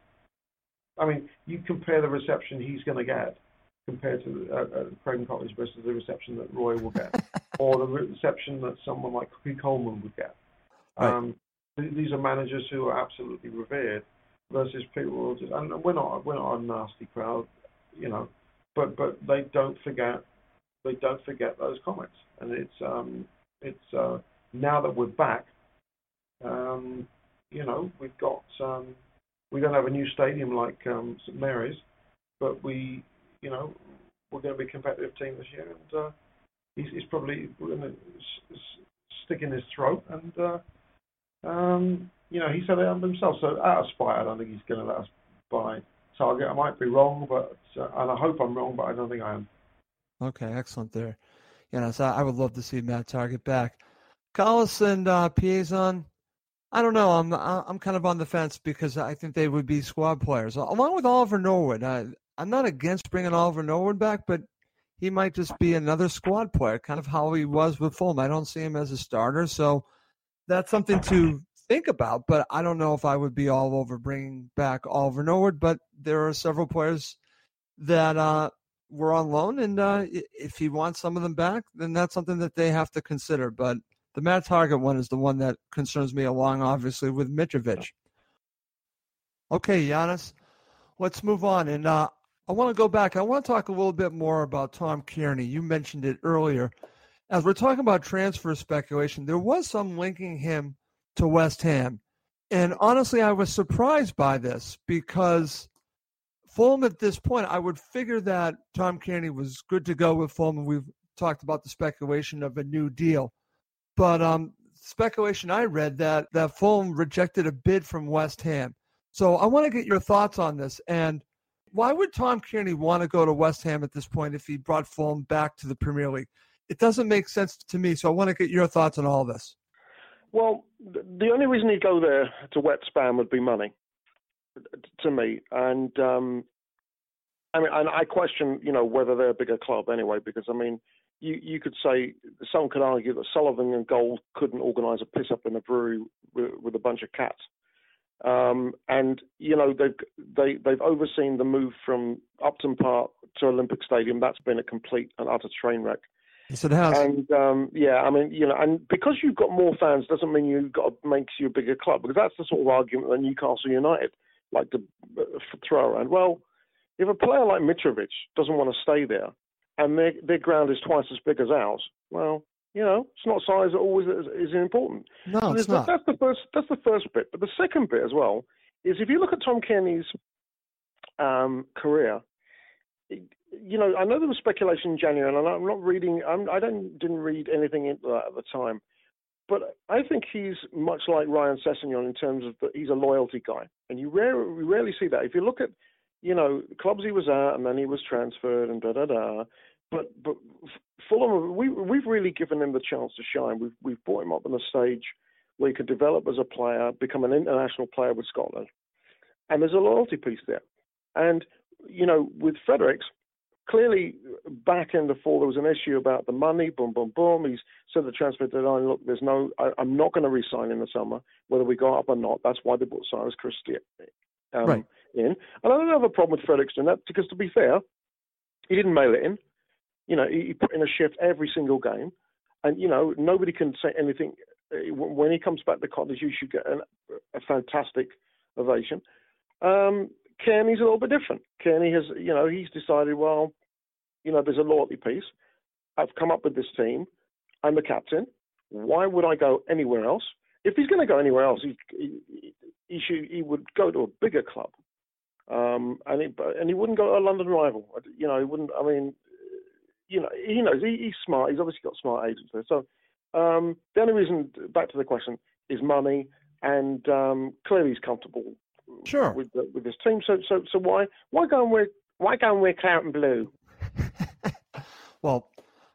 I mean, you compare the reception he's going to get compared to uh, uh, Craven Cottage versus the reception that Roy will get, [LAUGHS] or the reception that someone like Cookie Coleman would get. Um, th- these are managers who are absolutely revered versus people who just, and we're not we're not a nasty crowd, you know, but but they don't forget they don't forget those comments, and it's um it's uh, now that we're back, um, you know, we've got um, we don't have a new stadium like um, St Mary's, but we, you know, we're going to be a competitive team this year, and uh, he's, he's probably going to stick in his throat, and uh, um, you know, he said it himself. So out of spite, I don't think he's going to let us buy Targett. I might be wrong, but uh, and I hope I'm wrong, but I don't think I am. Okay, excellent there. You know, so I would love to see Matt Targett back. Kalas and uh, Piazon, I don't know. I'm I'm kind of on the fence because I think they would be squad players along with Oliver Norwood. I, I'm not against bringing Oliver Norwood back, but he might just be another squad player, kind of how he was with Fulham. I don't see him as a starter, so that's something to think about. But I don't know if I would be all over bringing back Oliver Norwood. But there are several players that uh, were on loan, and uh, if he wants some of them back, then that's something that they have to consider. But the Matt Targett one is the one that concerns me along, obviously, with Mitrovic. Okay, Giannis, let's move on. And uh, I want to go back. I want to talk a little bit more about Tom Cairney. You mentioned it earlier. As we're talking about transfer speculation, there was some linking him to West Ham. And honestly, I was surprised by this because Fulham at this point, I would figure that Tom Cairney was good to go with Fulham. We've talked about the speculation of a new deal. But um, speculation I read that that Fulham rejected a bid from West Ham. So I want to get your thoughts on this. And why would Tom Cairney want to go to West Ham at this point if he brought Fulham back to the Premier League? It doesn't make sense to me. So I want to get your thoughts on all this. Well, the only reason he'd go there to wet spam would be money, to me. And um, I mean, and I question, you know, whether they're a bigger club anyway, because I mean, you, you could say someone could argue that Sullivan and Gold couldn't organise a piss up in a brewery with, with a bunch of cats. Um, and you know they've they, they've overseen the move from Upton Park to Olympic Stadium. That's been a complete and utter train wreck. Yes, it has. And um, yeah, I mean, you know, and because you've got more fans doesn't mean you've got to make you a bigger club because that's the sort of argument that Newcastle United like to uh, throw around. Well, if a player like Mitrovic doesn't want to stay there, and their their ground is twice as big as ours. Well, you know, it's not size that always is, is important. No, so it's not. That's the first. That's the first bit. But the second bit as well is if you look at Tom Cairney's um, career. you know, I know there was speculation in January, and I'm not reading. I'm, I don't didn't read anything into that at the time, but I think he's much like Ryan Sessegnon in terms of that he's a loyalty guy, and you rarely, you rarely see that. If you look at you know, clubs he was at, and then he was transferred, and da da da. But but Fulham, we we've really given him the chance to shine. We've we've brought him up on a stage where he could develop as a player, become an international player with Scotland, and there's a loyalty piece there. And you know, with Fredericks, clearly back in the fall there was an issue about the money. Boom, boom, boom. He's said the transfer deadline. Look, there's no. I, am not going to resign in the summer, whether we go up or not. That's why they brought Cyrus Christie um, right. In. And I don't have a problem with Fredericks doing that because, to be fair, he didn't mail it in. You know, he, put in a shift every single game, and you know nobody can say anything. Uh, when he comes back to Cottage, you should get an, a fantastic ovation. Um, Cairney's a little bit different. Cairney has, you know, he's decided, well, you know, there's a loyalty piece. I've come up with this team. I'm the captain. Why would I go anywhere else? If he's going to go anywhere else, he, he, he should he would go to a bigger club, um, and he, and he wouldn't go to a London rival. You know, he wouldn't. I mean, you know, he knows he, he's smart. He's obviously got smart agents there. So um, the only reason, back to the question, is money, and um, clearly he's comfortable sure. with the, with this team. So so so why why go and wear why go and wear claret and blue? [LAUGHS] well,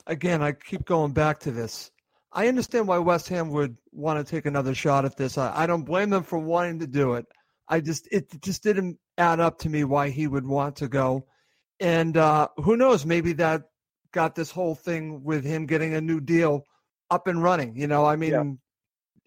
again, I keep going back to this. I understand why West Ham would want to take another shot at this. I, I don't blame them for wanting to do it. I just it just didn't add up to me why he would want to go. And uh, who knows? Maybe that got this whole thing with him getting a new deal up and running. You know, I mean, yeah.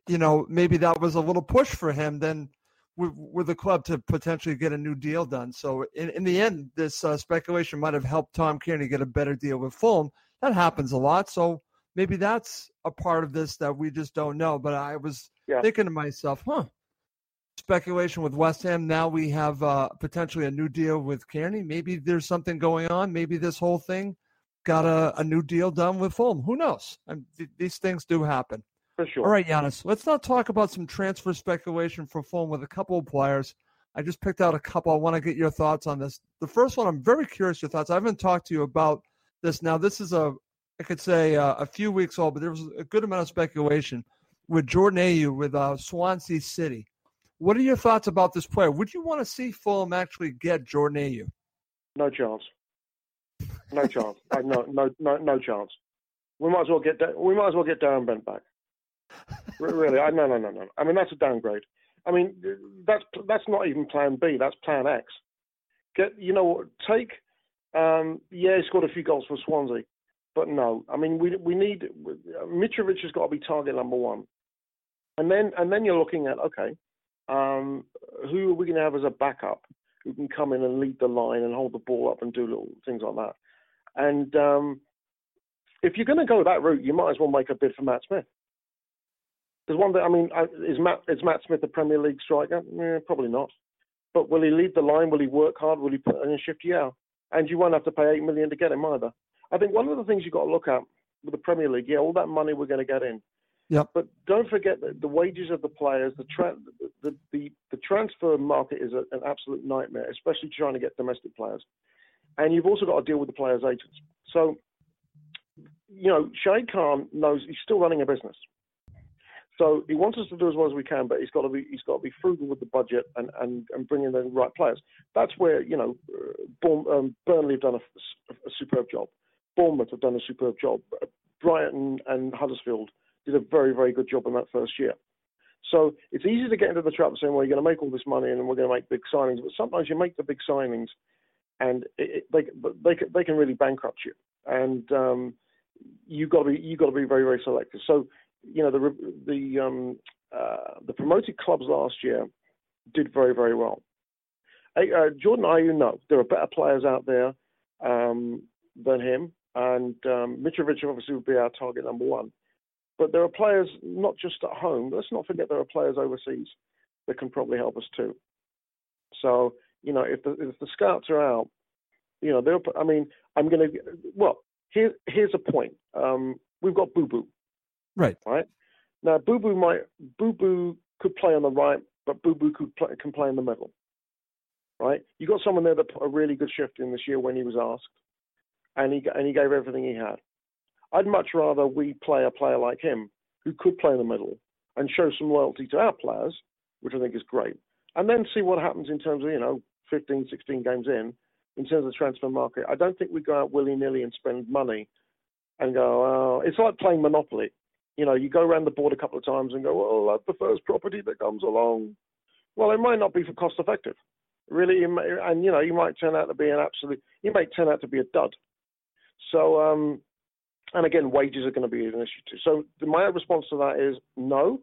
you know, maybe that was a little push for him then with, with the club to potentially get a new deal done. So in, in the end, this uh, speculation might have helped Tom Cairney get a better deal with Fulham. That happens a lot. So maybe that's a part of this that we just don't know. But I was yeah. thinking to myself, huh, speculation with West Ham. Now we have uh, potentially a new deal with Cairney. Maybe there's something going on. Maybe this whole thing got a, a new deal done with Fulham. Who knows? th- these things do happen. For sure. All right, Giannis, let's not talk about some transfer speculation for Fulham with a couple of players. I just picked out a couple. I want to get your thoughts on this. The first one, I'm very curious your thoughts. I haven't talked to you about this. Now, this is a, I could say uh, a few weeks old, but there was a good amount of speculation with Jordan Ayew with uh, Swansea City. What are your thoughts about this player? Would you want to see Fulham actually get Jordan Ayew? No chance. No chance. no, no, no, no chance. We might as well get we might as well get Darren Bent back. really, I no, no, no, no. I mean that's a downgrade. I mean that's that's not even Plan B. That's Plan X. Get you know what? take. Um, yeah, he scored a few goals for Swansea, but no. I mean we we need Mitrovic has got to be target number one, and then and then you're looking at okay, um, who are we going to have as a backup who can come in and lead the line and hold the ball up and do little things like that. And um, if you're going to go that route, you might as well make a bid for Matt Smith. There's one that I mean, is Matt is Matt Smith a Premier League striker? Eh, probably not. But will he lead the line? Will he work hard? Will he put in a shift? Yeah. And you won't have to pay eight million to get him either. I think one of the things you've got to look at with the Premier League, yeah, all that money we're going to get in. Yeah. But don't forget that the wages of the players, the tra- the, the, the transfer market is a, an absolute nightmare, especially trying to get domestic players. And you've also got to deal with the players' agents. So, you know, Shahid Khan knows he's still running a business. So he wants us to do as well as we can, but he's got to be he's got to be frugal with the budget and and, and bring in the right players. That's where you know, um, Burnley have done a, a, superb job. Bournemouth have done a superb job. Brighton and Huddersfield did a very very good job in that first year. So it's easy to get into the trap saying, well, you're going to make all this money and we're going to make big signings. But sometimes you make the big signings and it, it, they, they, they can really bankrupt you. And um, you've got to be you've got to be very very selective. So you know the the um, uh, the promoted clubs last year did very very well. Uh, Jordan Ayew, no, there are better players out there um, than him, and um, Mitrovic obviously would be our target number one. But there are players not just at home. Let's not forget there are players overseas that can probably help us too. So you know, if the if the scouts are out, you know, they're. I mean, I'm going to. Well, here here's a point. Um, we've got Boo Boo. Right. Right. Now, Boo Boo might Boo Boo could play on the right, but Boo Boo could play, can play in the middle. Right. You got someone there that put a really good shift in this year when he was asked, and he and he gave everything he had. I'd much rather we play a player like him who could play in the middle and show some loyalty to our players, which I think is great, and then see what happens in terms of you know 15, 16 games in, in terms of the transfer market. I don't think we go out willy nilly and spend money and go, oh, it's like playing Monopoly. You know, you go around the board a couple of times and go, well, that's the first property that comes along. Well, it might not be for cost effective. Really, and you know, you might turn out to be an absolute, you might turn out to be a dud. So, um, and again, wages are going to be an issue too. So, my response to that is no.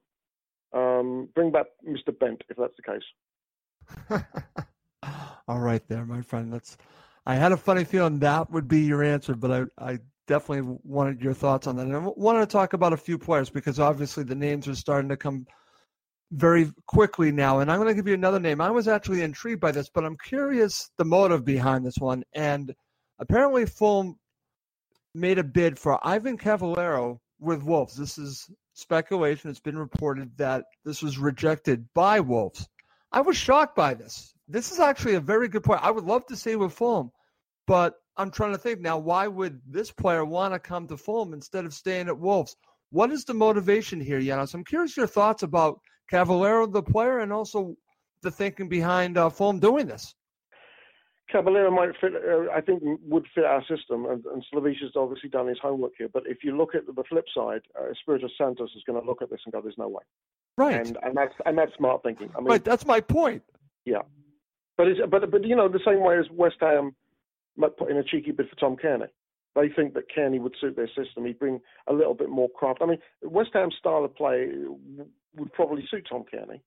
Um, bring back Mr. Bent if that's the case. [LAUGHS] All right, there, my friend. That's. I had a funny feeling that would be your answer, but I, I definitely wanted your thoughts on that. And I wanted to talk about a few players because obviously the names are starting to come very quickly now. And I'm going to give you another name. I was actually intrigued by this, but I'm curious the motive behind this one. And apparently, Fulham made a bid for Ivan Cavaleiro with Wolves. This is speculation. It's been reported that this was rejected by Wolves. I was shocked by this. This is actually a very good point. I would love to see with Fulham, but I'm trying to think now. Why would this player want to come to Fulham instead of staying at Wolves? What is the motivation here, Janos? I'm curious your thoughts about Cavaleiro, the player, and also the thinking behind uh, Fulham doing this. Cavaleiro might fit, uh, I think, would fit our system, and, and Slavisa's obviously done his homework here. But if you look at the flip side, uh, Espirito Santos is going to look at this and go, "There's no way." Right. And, and that's and that's smart thinking. I mean, right. That's my point. Yeah. But it's, but but you know the same way as West Ham might put in a cheeky bid for Tom Cairney. They think that Cairney would suit their system. He'd bring a little bit more craft. I mean, West Ham's style of play would probably suit Tom Cairney.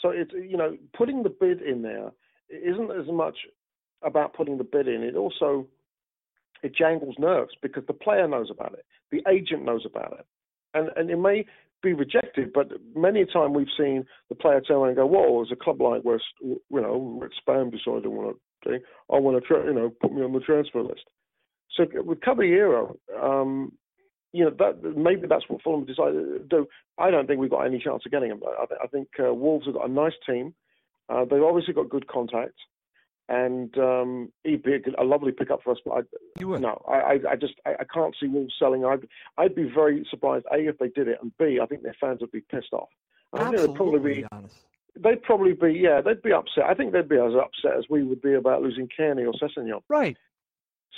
So it's you know putting the bid in there isn't as much about putting the bid in. It also it jangles nerves because the player knows about it, the agent knows about it, and and it may be rejected, but many a time we've seen the player turn around and go, "Whoa, as a club like West, you know, West Spam decided I want to, I want to, you know, put me on the transfer list." So with Cavaleiro, um, you know, that maybe that's what Fulham decided to do. I don't think we've got any chance of getting him. I, I think uh, Wolves have got a nice team. Uh, they've obviously got good contacts and um, he'd be a, a, lovely pickup for us. But I, you would. no, I, I just I, I, can't see Wolves selling. I'd I'd be very surprised. A if they did it, and B I think their fans would be pissed off. I Absolutely, they'd probably be. Honest. They'd probably be, yeah, they'd be upset. I think they'd be as upset as we would be about losing Cairney or Sessegnon. Right.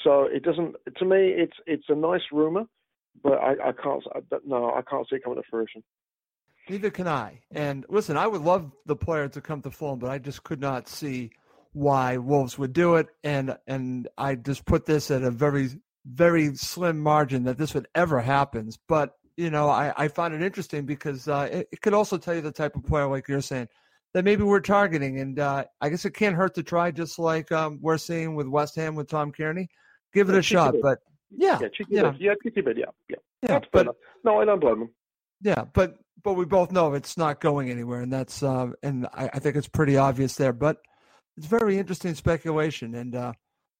So it doesn't. To me, it's it's a nice rumor, but I, I can't. No, I can't see it coming to fruition. Neither can I. And listen, I would love the player to come to Fulham, but I just could not see why Wolves would do it, and and I just put this at a very very slim margin that this would ever happen. But you know, I, I find it interesting because uh, it, it, could also tell you the type of player, like you're saying, that maybe we're targeting. And uh, I guess it can't hurt to try, just like um, we're seeing with West Ham with Tom Cairney. Give it a shot. But yeah, yeah, yeah, yeah, yeah, yeah. yeah but, no, I don't blame him. Yeah, but but we both know it's not going anywhere, and that's uh, and I, I think it's pretty obvious there. But it's very interesting speculation. And uh,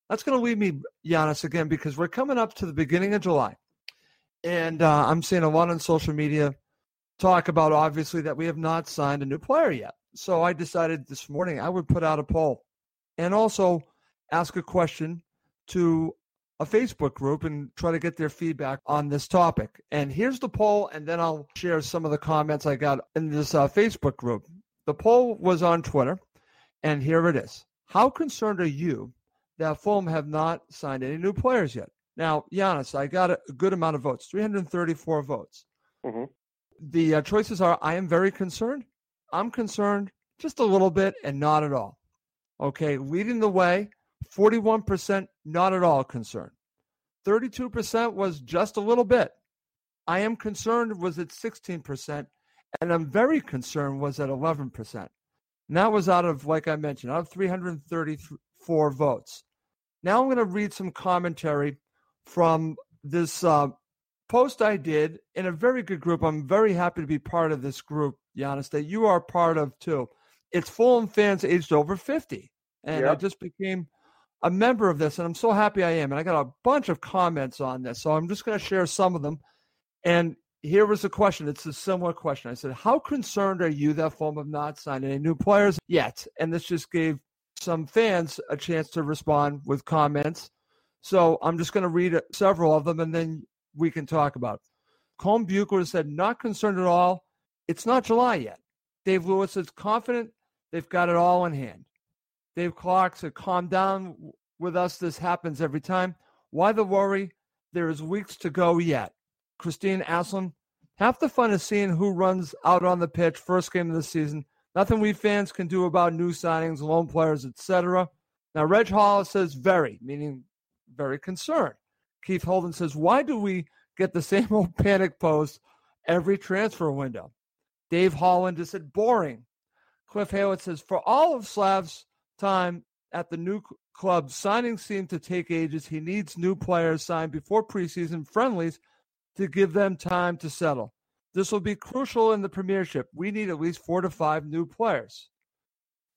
that's going to leave me, Janos, again, because we're coming up to the beginning of July. And uh, I'm seeing a lot on social media talk about, obviously, that we have not signed a new player yet. So I decided this morning I would put out a poll and also ask a question to a Facebook group and try to get their feedback on this topic. And here's the poll, and then I'll share some of the comments I got in this uh, Facebook group. The poll was on Twitter, and here it is. How concerned are you that Fulham have not signed any new players yet? Now, Janos, I got a good amount of votes, 334 votes. Mm-hmm. The uh, choices are I am very concerned, I'm concerned just a little bit, and not at all. Okay, leading the way, 41% not at all concerned. 32% was just a little bit. I am concerned was at 16%, and I'm very concerned was at 11%. And that was out of, like I mentioned, out of 334 votes. Now I'm going to read some commentary from this uh, post I did in a very good group. I'm very happy to be part of this group, Janos, that you are part of too. It's Fulham fans aged over 50. And yep. I just became a member of this, and I'm so happy I am. And I got a bunch of comments on this. So I'm just going to share some of them. And here was a question. It's a similar question. I said, How concerned are you that Fulham have not signed any new players yet? And this just gave some fans a chance to respond with comments. So I'm just going to read several of them and then we can talk about it. Colm Buchler said, Not concerned at all. It's not July yet. Dave Lewis is confident they've got it all in hand. Dave Clark said, Calm down with us. This happens every time. Why the worry? There is weeks to go yet. Christine Aslan. Half the fun is seeing who runs out on the pitch first game of the season. Nothing we fans can do about new signings, loan players, etc. Now, Reg Hollis says very, meaning very concerned. Keith Holden says, why do we get the same [LAUGHS] old panic post every transfer window? Dave Holland just said, boring. Cliff Hayward says, for all of Slav's time at the new club, signings seem to take ages. He needs new players signed before preseason friendlies to give them time to settle. This will be crucial in the Premiership. We need at least four to five new players.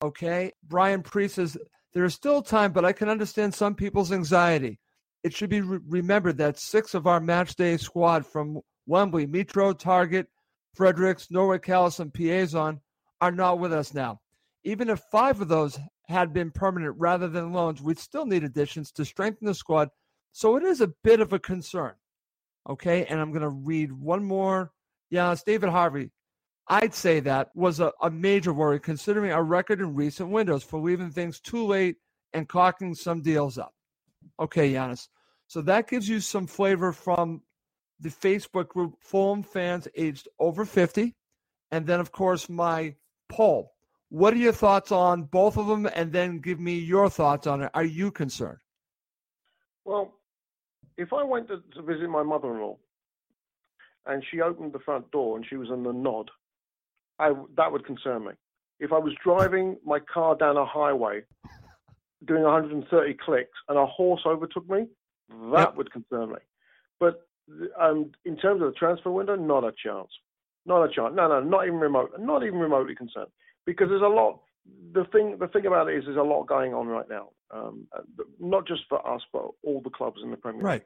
Okay. Brian Priest says there is still time, but I can understand some people's anxiety. it should be re- remembered that six of our match day squad from Wembley, Mitro, Targett, Fredericks, Norwood Kalas, and Piazon are not with us now. Even if five of those had been permanent rather than loans, we'd still need additions to strengthen the squad. So it is a bit of a concern. Okay. And I'm going to read one more. Yeah, it's David Harvey. I'd say that was a, a major worry considering our record in recent windows for leaving things too late and cocking some deals up. Okay, Giannis. So that gives you some flavor from the Facebook group Fulham fans aged over 50. And then, of course, my poll. What are your thoughts on both of them? And then give me your thoughts on it. Are you concerned? Well, if I went to, to visit my mother in law and she opened the front door and she was in the nod, I, that would concern me. If I was driving my car down a highway doing 130 clicks and a horse overtook me, that yep. would concern me. But um, in terms of the transfer window, not a chance. Not a chance. No, no, not even remote. Not even remotely concerned. Because there's a lot. The thing, the thing about it is, there's a lot going on right now. Um, uh, not just for us, but all the clubs in the Premier League. Right.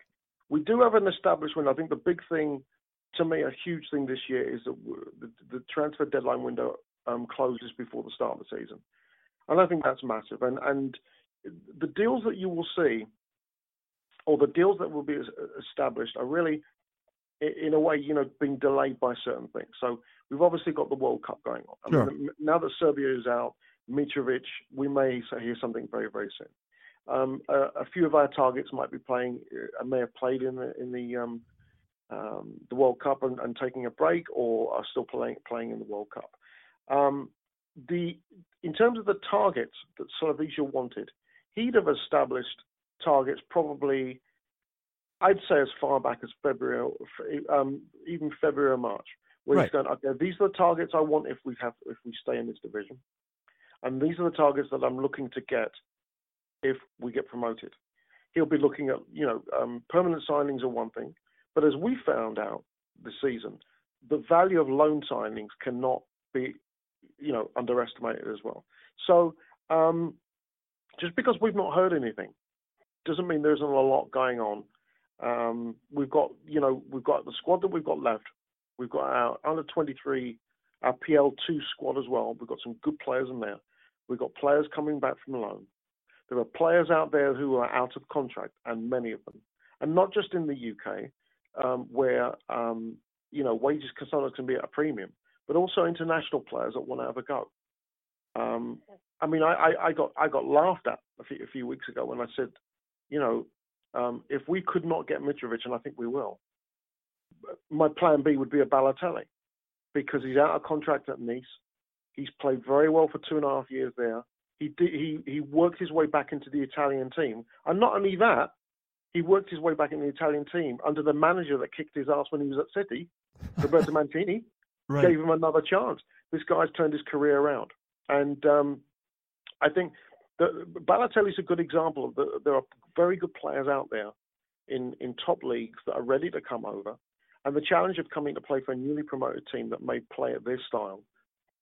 We do have an established window. I think the big thing, to me, a huge thing this year is that the, the transfer deadline window um, closes before the start of the season, and I think that's massive. And and the deals that you will see or the deals that will be established are really, in a way, you know, being delayed by certain things. So we've obviously got the World Cup going on. I mean, now that Serbia is out, Mitrovic, we may hear something very, very soon. Um, a, a, few of our targets might be playing, uh, may have played in the in the um, um, the World Cup and, and, taking a break, or are still playing playing in the World Cup. Um, the in terms of the targets that Slavisa wanted, he'd have established targets probably, I'd say as far back as February, um, even February or March, where right. he's going, okay, these are the targets I want if we have if we stay in this division, and these are the targets that I'm looking to get if we get promoted. He'll be looking at, you know, um, permanent signings are one thing, but as we found out this season, the value of loan signings cannot be, you know, underestimated as well. So um, just because we've not heard anything doesn't mean there isn't a lot going on. Um, we've got, you know, we've got the squad that we've got left. We've got our under 23, our PL2 squad as well. We've got some good players in there. We've got players coming back from loan. There are players out there who are out of contract, and many of them, and not just in the UK, um, where um, you know wages can can be at a premium, but also international players that want to have a go. Um, I mean, I, I, I, got I got laughed at a few, a few weeks ago when I said you know, um, if we could not get Mitrovic, and I think we will, my plan B would be a Balotelli because he's out of contract at Nice. He's played very well for two and a half years there. He did, he he worked his way back into the Italian team, and not only that, he worked his way back in the Italian team under the manager that kicked his ass when he was at City, [LAUGHS] Roberto Mancini. right. Gave him another chance. This guy's turned his career around, and um, I think the, Balotelli is a good example of the, there are very good players out there in, in top leagues that are ready to come over. And the challenge of coming to play for a newly promoted team that may play at their style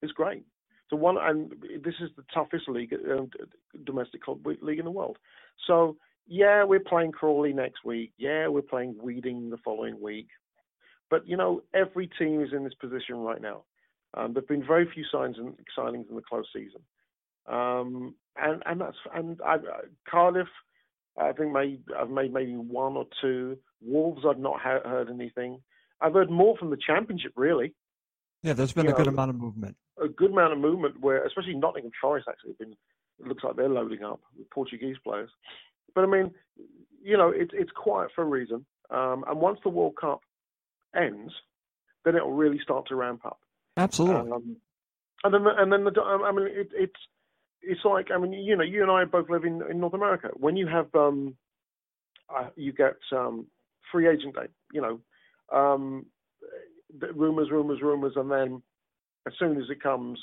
is great. So one, and this is the toughest league, uh, domestic club league in the world. So yeah, we're playing Crawley next week. Yeah, we're playing Weeding the following week. But you know, every team is in this position right now. Um, there've been very few signs and signings in the close season. Um, and and that's and I, Cardiff, I think may I've made maybe one or two. Wolves, I've not ha- heard anything. I've heard more from the Championship, really. Yeah, there's been you a good amount of movement. A good amount of movement, where especially Nottingham Forest actually been. It looks like they're loading up with Portuguese players. But I mean, you know, it's it's quiet for a reason. Um, and once the World Cup ends, then it will really start to ramp up. Absolutely. Um, and then, and then the, I mean, it, it's it's like I mean, you know, you and I both live in, in North America. When you have um, uh, you get um, free agent day, you know, um, rumors, rumors, rumors, and then as soon as it comes,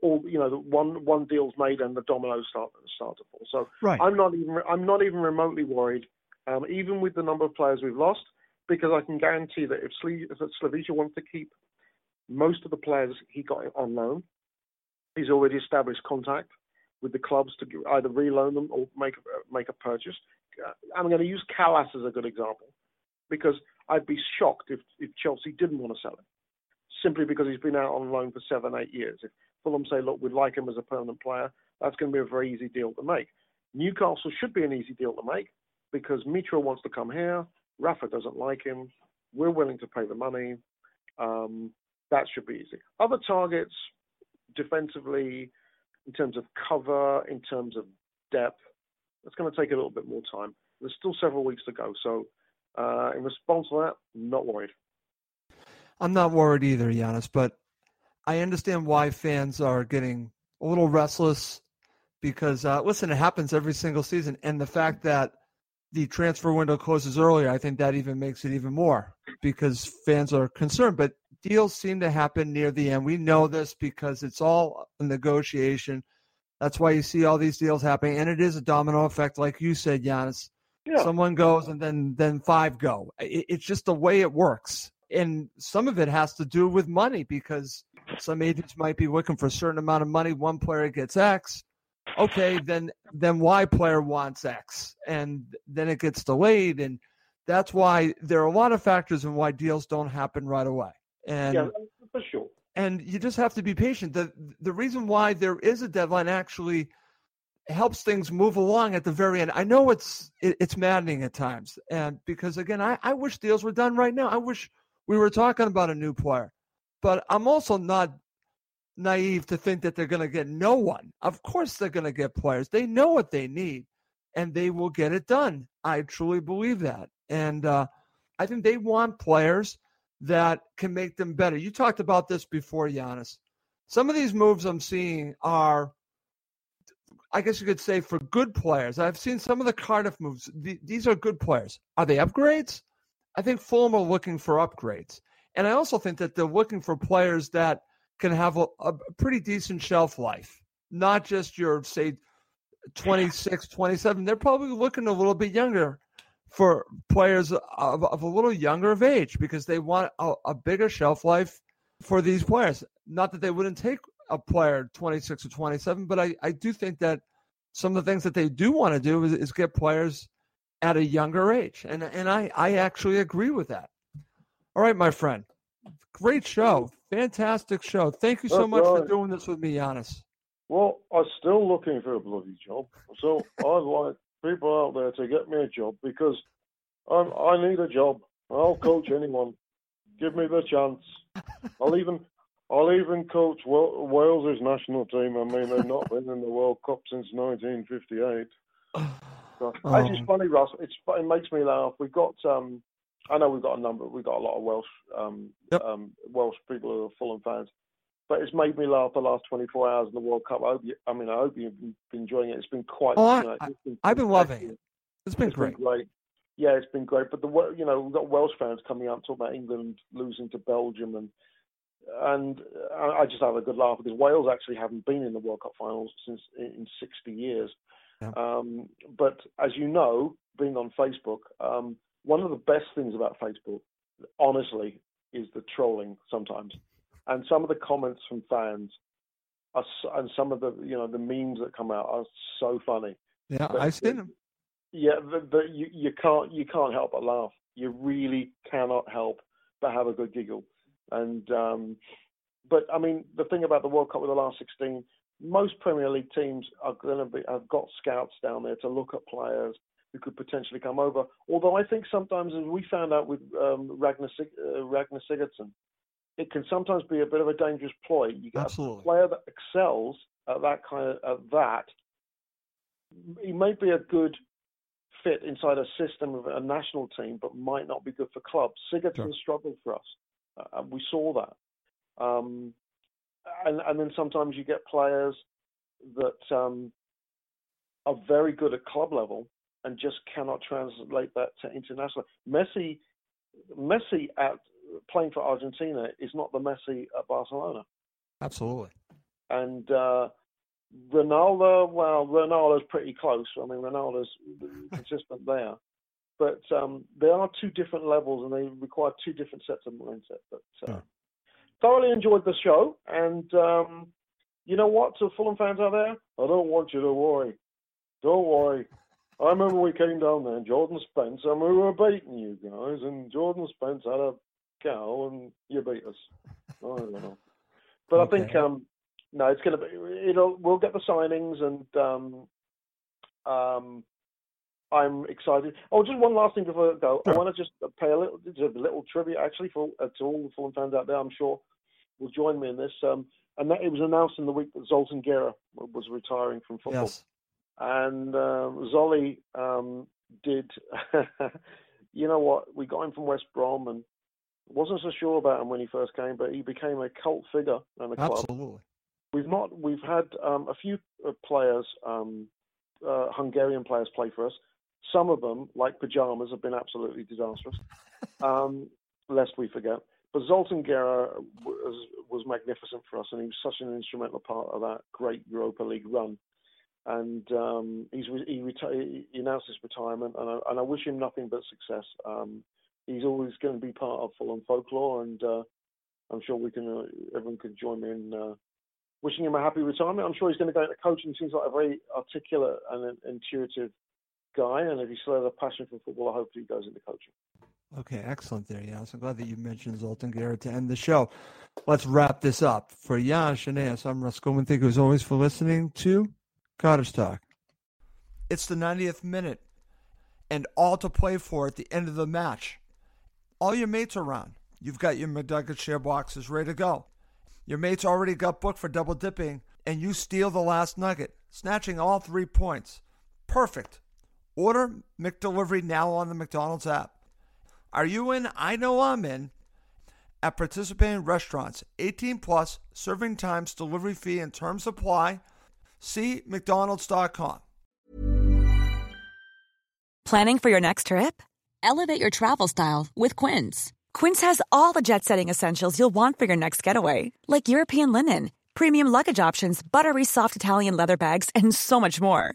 all you know, the one one deal's made and the dominoes start start to fall. So right. I'm not even I'm not even remotely worried, um, even with the number of players we've lost, because I can guarantee that if, Sle- if Slavisa wants to keep most of the players he got on loan, he's already established contact with the clubs to either reloan them or make make a purchase. Uh, I'm going to use Kalas as a good example because I'd be shocked if, if Chelsea didn't want to sell him simply because he's been out on loan for seven, eight years. If Fulham say, look, we'd like him as a permanent player, that's going to be a very easy deal to make. Newcastle should be an easy deal to make because Mitro wants to come here. Rafa doesn't like him. We're willing to pay the money. Um, that should be easy. Other targets, defensively, in terms of cover, in terms of depth, that's going to take a little bit more time. There's still several weeks to go. So, uh, in response to that, not worried. I'm not worried either, Giannis, but I understand why fans are getting a little restless because, uh, listen, it happens every single season. And the fact that the transfer window closes earlier, I think that even makes it even more because fans are concerned. But deals seem to happen near the end. We know this because it's all a negotiation. That's why you see all these deals happening, and it is a domino effect, like you said, Giannis. Yeah. Someone goes, and then then five go. It, it's just the way it works, and some of it has to do with money because some agents might be looking for a certain amount of money. One player gets X, okay, then then Y player wants X, and then it gets delayed, and that's why there are a lot of factors in why deals don't happen right away. And yeah, for sure. And you just have to be patient. The the reason why there is a deadline actually helps things move along at the very end. I know it's it, it's maddening at times, and because again, I, I wish deals were done right now. I wish we were talking about a new player, but I'm also not naive to think that they're going to get no one. Of course, they're going to get players. They know what they need, and they will get it done. I truly believe that, and uh, I think they want players that can make them better. You talked about this before, Giannis. Some of these moves I'm seeing are, I guess you could say, for good players. I've seen some of the Cardiff moves. These are good players. Are they upgrades? I think Fulham are looking for upgrades. And I also think that they're looking for players that can have a, a pretty decent shelf life, not just your, say, 26, [LAUGHS] 27. They're probably looking a little bit younger for players of, of a little younger of age because they want a, a, bigger shelf life for these players. Not that they wouldn't take a player 26 or 27, but I, I do think that some of the things that they do want to do is, is get players at a younger age. And, and I, I actually agree with that. All right, my friend. Great show. Fantastic show. Thank you so much for doing this with me, Giannis. Well, I'm still looking for a bloody job. So [LAUGHS] I'd like people out there to get me a job because I'm, I need a job. I'll coach anyone. Give me the chance. I'll even I'll even coach Wales' national team. I mean, they've not been in the World Cup since 1958. So, oh. It's funny, Russ. It's it makes me laugh. We've got um, I know we've got a number. We've got a lot of Welsh um, yep. um, Welsh people who are Fulham fans but it's made me laugh the last 24 hours in the World Cup. I, hope you, I mean, I hope you've been enjoying it. It's been quite. Oh, you know, I, been I've been loving it. It's been it's great. Been great. Yeah, it's been great. But the you know we've got Welsh fans coming out talking about England losing to Belgium and and I just have a good laugh because Wales actually haven't been in the World Cup finals since in 60 years. Yeah. Um, but as you know, being on Facebook, um, one of the best things about Facebook, honestly, is the trolling sometimes and some of the comments from fans are, and some of the you know the memes that come out are so funny. Yeah, but, I've seen them. Yeah, but you you can't you can't help but laugh. You really cannot help but have a good giggle. And um, but I mean, the thing about the World Cup with the last 16, most Premier League teams are going to be have got scouts down there to look at players who could potentially come over. Although I think sometimes, as we found out with um, Ragnar, uh, Ragnar Sigurdsson, it can sometimes be a bit of a dangerous ploy. You get Absolutely. a player that excels at that kind of at that. He may be a good fit inside a system of a national team, but might not be good for clubs. Sigurdsson sure. struggled for us, and we saw that. Um, and, and then sometimes you get players that um, are very good at club level and just cannot translate that to international. Messi, Messi at playing for Argentina is not the Messi at Barcelona. Absolutely. And uh, Ronaldo, well, Ronaldo's pretty close. I mean, Ronaldo's [LAUGHS] consistent there. But um, there are two different levels, and they require two different sets of mindset. But uh, thoroughly enjoyed the show, and um, you know what, to Fulham fans out there, I don't want you to worry. Don't worry. I remember we came down there, and Jordan Spence, and we were beating you guys, and Jordan Spence had a cow, and you beat us. I don't know. But Okay. I think um, no, it's going to be. It'll. We'll get the signings, and um, um, I'm excited. Oh, just one last thing before I go. I want to just pay a little, a little tribute actually for uh, to all the Fulham fans out there. I'm sure will join me in this. Um, and that, it was announced in the week that Zoltan Gera was retiring from football Yes. and um, Zolly um, did. [LAUGHS] you know what? We got him from West Brom, and wasn't so sure about him when he first came, but he became a cult figure in the club. Absolutely. We've not. We've had um, a few uh, players, um, uh, Hungarian players, play for us. Some of them, like pajamas, have been absolutely disastrous. [LAUGHS] um, lest we forget. But Zoltan Gera was, was magnificent for us, and he was such an instrumental part of that great Europa League run. And um, he's he, reti- he announced his retirement, and I, and I wish him nothing but success. Um, he's always going to be part of Fulham folklore, and uh, I'm sure we can uh, everyone can join me in uh, wishing him a happy retirement. I'm sure he's going to go into coaching. Seems like a very articulate and intuitive guy, and if he still has a passion for football, I hope he goes into coaching. Okay, excellent there, Yanis. I'm glad that you mentioned Zoltan Gera to end the show. Let's wrap this up. For Yanis Aeneas, I'm Russ Goldman. Thank you as always for listening to Cottage Talk. It's the 90th minute and all to play for at the end of the match. All your mates are around. You've got your McNugget share boxes ready to go. Your mates already got booked for double dipping, and you steal the last nugget, snatching all three points. Perfect. Order McDelivery now on the McDonald's app. Are you in? I know I'm in. At participating restaurants, 18 plus, serving times, delivery fee, and terms apply. See McDonald's.com. Planning for your next trip? Elevate your travel style with Quince. Quince has all the jet setting essentials you'll want for your next getaway, like European linen, premium luggage options, buttery soft Italian leather bags, and so much more.